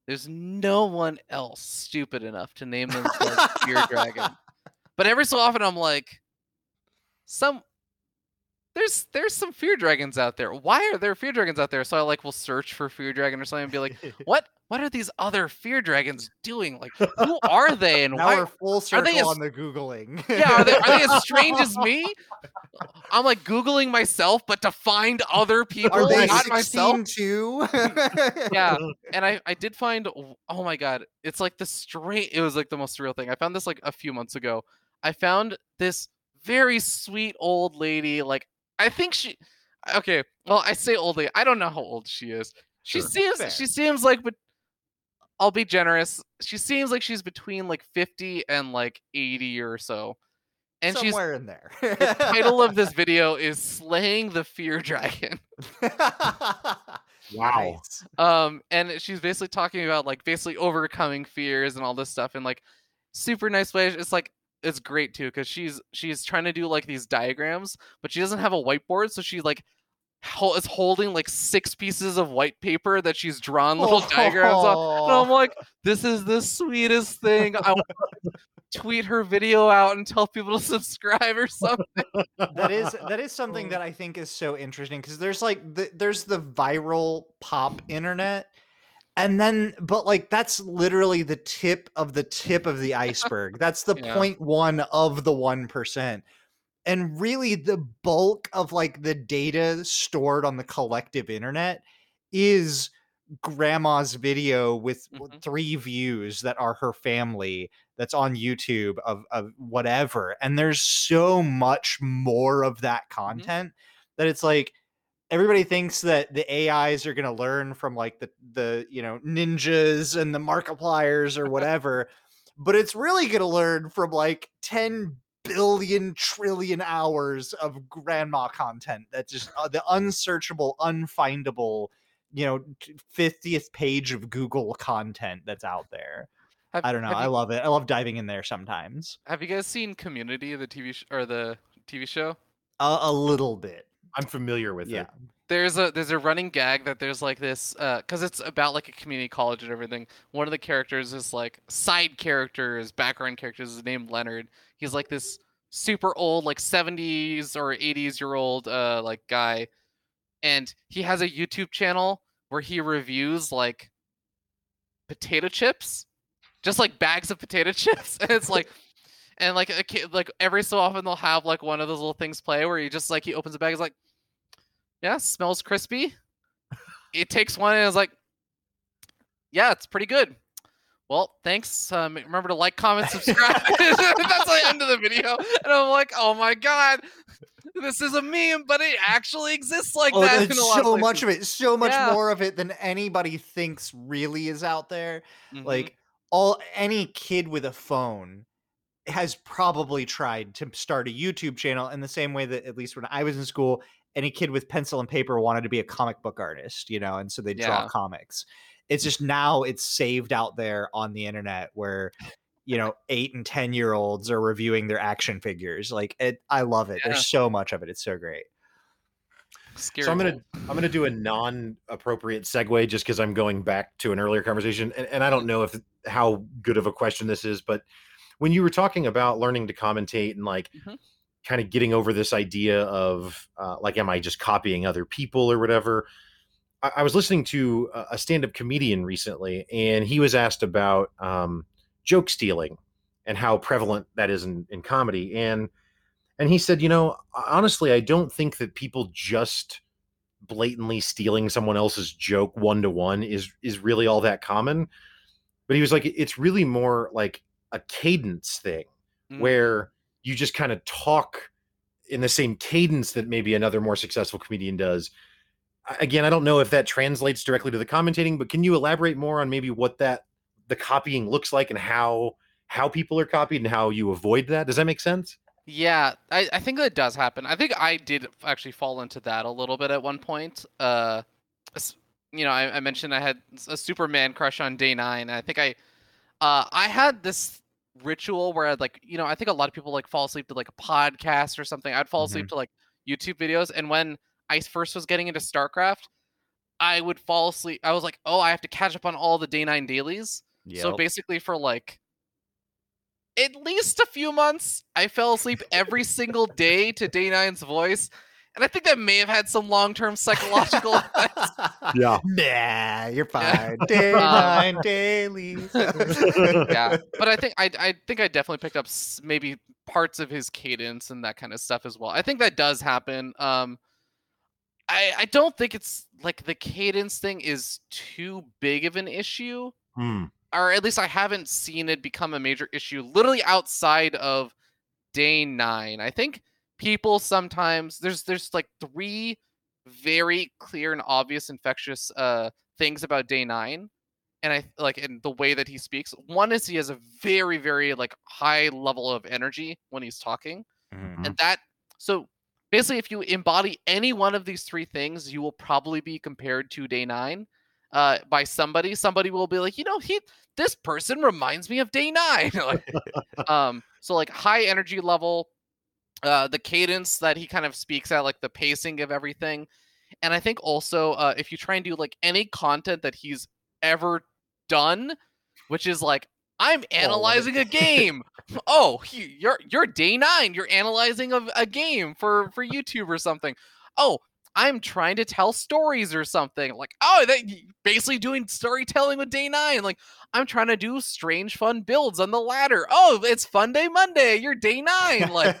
there's no one else stupid enough to name themselves Fear Dragon. But every so often, I'm like, some there's there's some fear dragons out there. Why are there fear dragons out there? So I like will search for fear dragon or something and be like, what what are these other fear dragons doing? Like, who are they and now why? we're full circle they as- on the googling. Yeah, are they, are they as strange as me? I'm like googling myself, but to find other people, Are they not myself. 16 too? Yeah, and I I did find oh my god, it's like the strange. It was like the most surreal thing. I found this like a few months ago. I found this very sweet old lady. Like I think she. Okay, well I say old lady. I don't know how old she is. She Sure. seems Fair. she seems like, but I'll be generous. She seems like she's between like 50 and like 80 or so. And she's Somewhere in there. title of this video is slaying the fear dragon Wow. um and she's basically talking about like basically overcoming fears and all this stuff and like super nice way it's like it's great too because she's she's trying to do like these diagrams but she doesn't have a whiteboard so she like hol- is holding like six pieces of white paper that she's drawn little diagrams on. And i'm oh. like this is the sweetest thing. I want to tweet her video out and tell people to subscribe or something. That is that is something oh. that I think is so interesting because there's like the, there's the viral pop internet, and then but like that's literally the tip of the tip of the iceberg. That's the Yeah. point one of the one percent, and really the bulk of like the data stored on the collective internet is grandma's video with Mhm. three views that are her family that's on YouTube of of whatever. And there's so much more of that content that it's like everybody thinks that the AIs are going to learn from like the the you know ninjas and the markipliers or whatever, but it's really going to learn from like 10 billion trillion hours of grandma content that just uh, the unsearchable unfindable you know, 50th page of google content that's out there. Have- i don't know have i you- love it. I love diving in there sometimes. Have you guys seen community the tv sh- or the tv show? A, a little bit. I'm familiar with yeah. it. There's a there's a running gag that there's like this because it's about like a community college and everything. One of the characters is like side characters, background characters is named Leonard. He's like this super old, like 70s or 80s year old uh like guy, and he has a YouTube channel where he reviews like potato chips, just like bags of potato chips, and it's like. And like a kid, like every so often they'll have like one of those little things play where he just like he opens a bag, he's like, yeah, smells crispy. It takes one and is like, yeah, it's pretty good. Well, thanks. Um, remember to like, comment, subscribe. That's the end of the video. And I'm like, oh my god, this is a meme, but it actually exists like oh, that. there's in a lot of so much of it so much Yeah. more of it than anybody thinks really is out there Mhm. like all any kid with a phone has probably tried to start a YouTube channel in the same way that at least when I was in school, any kid with pencil and paper wanted to be a comic book artist, you know, and so they draw comics. It's just now it's saved out there on the internet where you know eight and ten year olds are reviewing their action figures. Like it, I love it. Yeah. There's so much of it. It's so great. Scary. So I'm gonna Bowl. I'm gonna do a non-appropriate segue just because I'm going back to an earlier conversation, and, and I don't know if how good of a question this is, but when you were talking about learning to commentate and like Mhm. Kind of getting over this idea of uh, like, am I just copying other people or whatever? I, I was listening to a, a stand-up comedian recently, and he was asked about um, joke stealing and how prevalent that is in, in comedy, and and he said, you know, honestly, I don't think that people just blatantly stealing someone else's joke one to one is is really all that common. But he was like, it's really more like a cadence thing Mm. where you just kind of talk in the same cadence that maybe another more successful comedian does. Again, I don't know if that translates directly to the commentating, but can you elaborate more on maybe what that the copying looks like and how how people are copied and how you avoid that? Does that make sense? Yeah, I, I think that does happen. I think I did actually fall into that a little bit at one point. Uh, you know, I, I mentioned I had a Superman crush on Day9. I think I, uh, I had this ritual where I'd like, you know, I think a lot of people like fall asleep to like a podcast or something. I'd fall asleep mm-hmm. to like YouTube videos, and when I first was getting into StarCraft, I would fall asleep. I was like, oh, I have to catch up on all the Day9 dailies. So basically, for like at least a few months, I fell asleep every single day to Day9's voice, and I think that may have had some long-term psychological effects. Yeah. Nah, you're Yeah. fine. Day9 dailies. yeah, but I think I I think I definitely picked up maybe parts of his cadence and that kind of stuff as well. I think that does happen. Um, I I don't think it's like the cadence thing is too big of an issue. Hmm. or at least I haven't seen it become a major issue literally outside of Day9. I think people sometimes there's there's like three very clear and obvious infectious uh things about Day9 and I like in the way that he speaks. One is he has a very very like high level of energy when he's talking Mhm. and that so basically if you embody any one of these three things, you will probably be compared to Day9 uh, by somebody. Somebody will be like, you know, he this person reminds me of Day9. like, um, so like high energy level, uh, the cadence that he kind of speaks at, like the pacing of everything. And I think also uh, if you try and do like any content that he's ever done, which is like I'm analyzing a game. oh, you're you're Day9. You're analyzing a, a game for for YouTube or something. Oh, I'm trying to tell stories or something. Like, oh, they basically doing storytelling with Day9. Like, I'm trying to do strange fun builds on the ladder. Oh, it's Funday Monday. You're Day9. Like,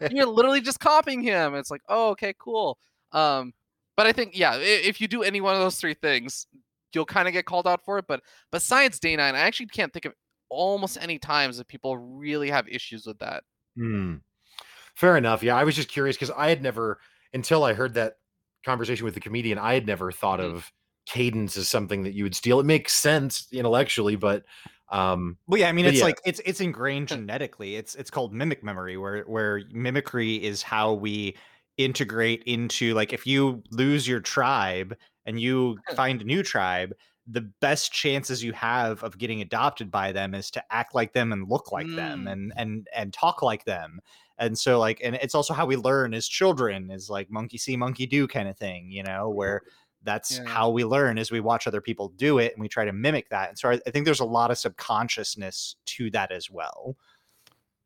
you're literally just copying him. It's like, oh, okay, cool. Um, but I think, yeah, if you do any one of those three things, you'll kind of get called out for it. But besides Day9, I actually can't think of almost any times that people really have issues with that. Hmm. Fair enough. Yeah, I was just curious because I had never, until I heard that conversation with the comedian, I had never thought mm. of cadence as something that you would steal. It makes sense intellectually, but um well yeah i mean it's yeah. like it's it's ingrained genetically it's it's called mimic memory where where mimicry is how we integrate into like if you lose your tribe and you find a new tribe the best chances you have of getting adopted by them is to act like them and look like mm. them and and and talk like them and so like and it's also how we learn as children is like monkey see monkey do kind of thing you know where that's yeah. how we learn as we watch other people do it and we try to mimic that. And so I, I think there's a lot of subconsciousness to that as well.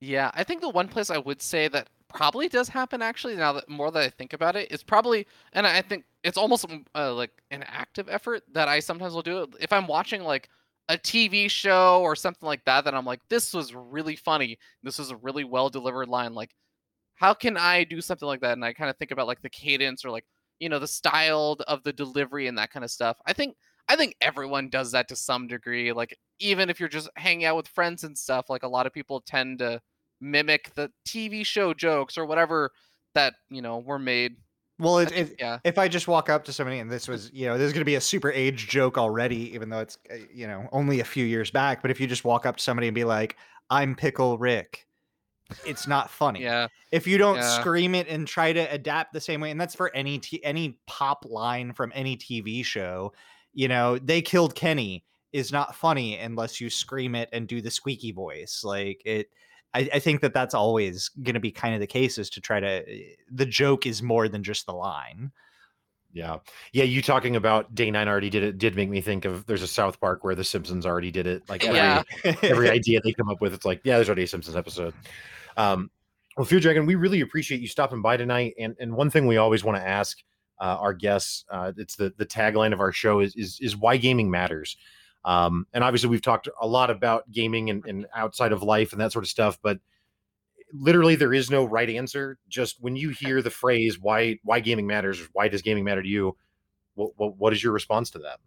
Yeah i think the one place i would say that probably does happen actually now that more that i think about it is probably and i think it's almost mm, uh, like an active effort that i sometimes will do if i'm watching like a TV show or something like that that I'm like, this was really funny. This was a really well delivered line. Like, how can I do something like that? And I kind of think about like the cadence or like, you know, the style of the delivery and that kind of stuff. I think I think everyone does that to some degree. Like even if you're just hanging out with friends and stuff, like a lot of people tend to mimic the TV show jokes or whatever that, you know, were made well, it, it, yeah. If I just walk up to somebody and this was, you know, this is going to be a super age joke already, even though it's, uh, you know, only a few years back. But if you just walk up to somebody and be like, "I'm Pickle Rick," it's not funny. Yeah. If you don't yeah. scream it and try to adapt the same way, and that's for any t- any pop line from any TV show, you know, they killed Kenny is not funny unless you scream it and do the squeaky voice. Like it I, I think that that's always going to be kind of the case is to try to eh, the joke is more than just the line. Yeah. Yeah. You talking about Day9 already did it did make me think of there's a South Park where the Simpsons already did it. Like every, yeah. every idea they come up with, it's like, yeah, there's already a Simpsons episode. Um, well, Fear Dragon, we really appreciate you stopping by tonight. And and one thing we always want to ask uh, our guests, uh, it's the the tagline of our show is is is why gaming matters. Um, and obviously, we've talked a lot about gaming and, and outside of life and that sort of stuff, but literally there is no right answer. Just when you hear the phrase why why gaming matters why does gaming matter to you? What, what, what is your response to that?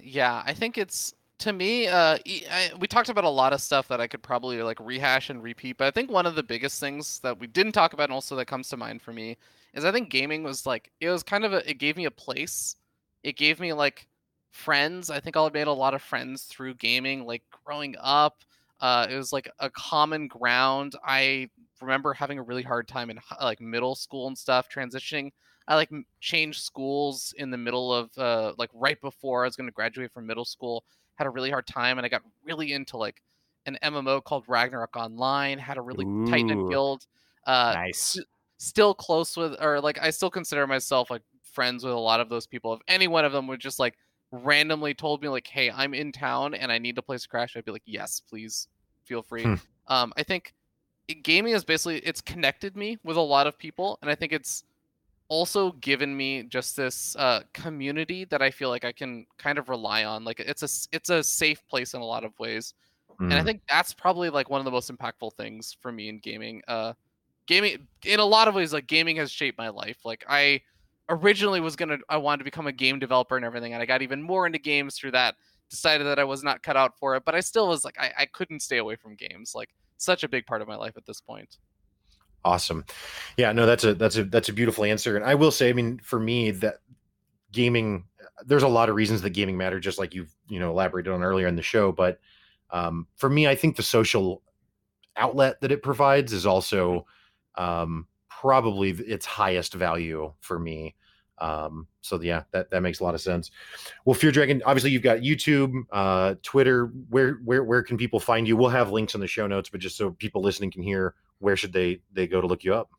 Yeah i think it's to me uh I, we talked about a lot of stuff that i could probably like rehash and repeat but i think one of the biggest things that we didn't talk about and also that comes to mind for me is i think gaming was like it was kind of a it gave me a place. It gave me like friends. I think I made a lot of friends through gaming, like growing up. Uh, it was like a common ground. I remember having a really hard time in like middle school and stuff, transitioning. I like changed schools in the middle of uh, like right before I was going to graduate from middle school. Had a really hard time, and I got really into like an MMO called Ragnarok Online. Had a really tight knit guild. Uh, nice. S- still close with, or like I still consider myself like friends with a lot of those people. If any one of them would just like randomly told me like, "Hey, I'm in town and I need to place to crash," I'd be like, "Yes, please, feel free." Hmm. Um, I think gaming is basically it's connected me with a lot of people, and I think it's also given me just this uh, community that I feel like I can kind of rely on. Like it's a it's a safe place in a lot of ways, mm. and I hmm. think that's probably like one of the most impactful things for me in gaming. Uh, gaming in a lot of ways, like gaming has shaped my life. Like I originally was gonna I wanted to become a game developer and everything, and I got even more into games through that. Decided that I was not cut out for it, but I still was like I, I couldn't stay away from games. Like such a big part of my life at this point. Awesome. Yeah, no, that's a that's a that's a beautiful answer. And I will say, I mean, for me, that gaming there's a lot of reasons that gaming matter, just like you've you know elaborated on earlier in the show. But um, for me, I think the social outlet that it provides is also um, probably its highest value for me. Um, so yeah, that, that makes a lot of sense. Well, Fear Dragon, obviously you've got YouTube, uh, Twitter. Where where where can people find you? We'll have links in the show notes, but just so people listening can hear, where should they they go to look you up?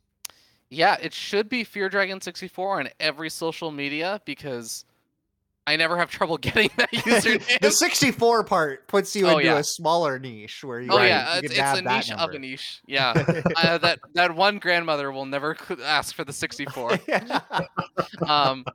Yeah, it should be Fear Dragon 64 on every social media because I never have trouble getting that username. the 64 part puts you Oh, into yeah. a smaller niche where you Oh can- yeah, you it's, it's a niche of a niche. Yeah, uh, that that one grandmother will never ask for the 64. Yeah. um,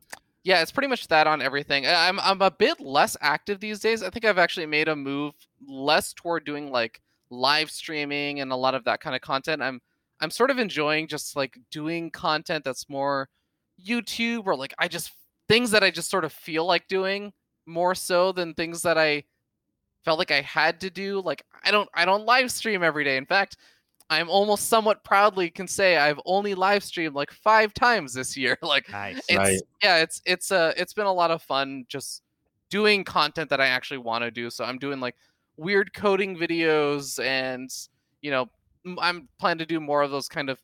yeah, it's pretty much that on everything. I'm I'm a bit less active these days. I think I've actually made a move less toward doing like live streaming and a lot of that kind of content. I'm I'm sort of enjoying just like doing content that's more YouTube or like I just things that I just sort of feel like doing more so than things that I felt like I had to do. Like I don't I don't live stream every day. In fact, I'm almost somewhat proudly can say I've only live streamed like five times this year. Like nice. it's Right. yeah, it's it's uh it's been a lot of fun just doing content that I actually want to do. So I'm doing like weird coding videos and you know I'm planning to do more of those kind of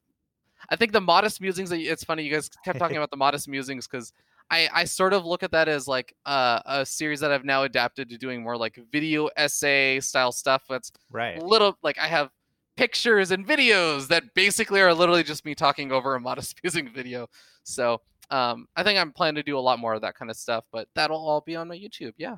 I think the modest musings that it's funny you guys kept talking about the modest musings because I, I sort of look at that as like uh, a series that I've now adapted to doing more like video essay style stuff. That's Right. little like I have pictures and videos that basically are literally just me talking over a modest music video. So um, I think I'm planning to do a lot more of that kind of stuff, but that'll all be on my YouTube. Yeah.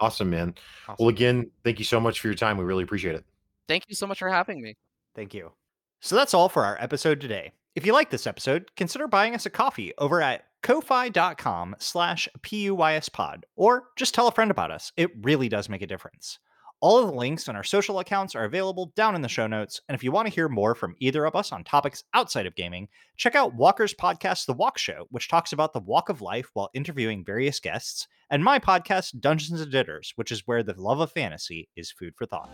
Awesome, man. Awesome. Well, again, thank you so much for your time. We really appreciate it. Thank you so much for having me. Thank you. So that's all for our episode today. If you like this episode, consider buying us a coffee over at ko-fi.com slash puYSpod, or just tell a friend about us. It really does make a difference. All of the links on our social accounts are available down in the show notes, and if you want to hear more from either of us on topics outside of gaming, check out Walker's podcast, The Walk Show, which talks about the walk of life while interviewing various guests, and my podcast, Dungeons and Ditters, which is where the love of fantasy is food for thought.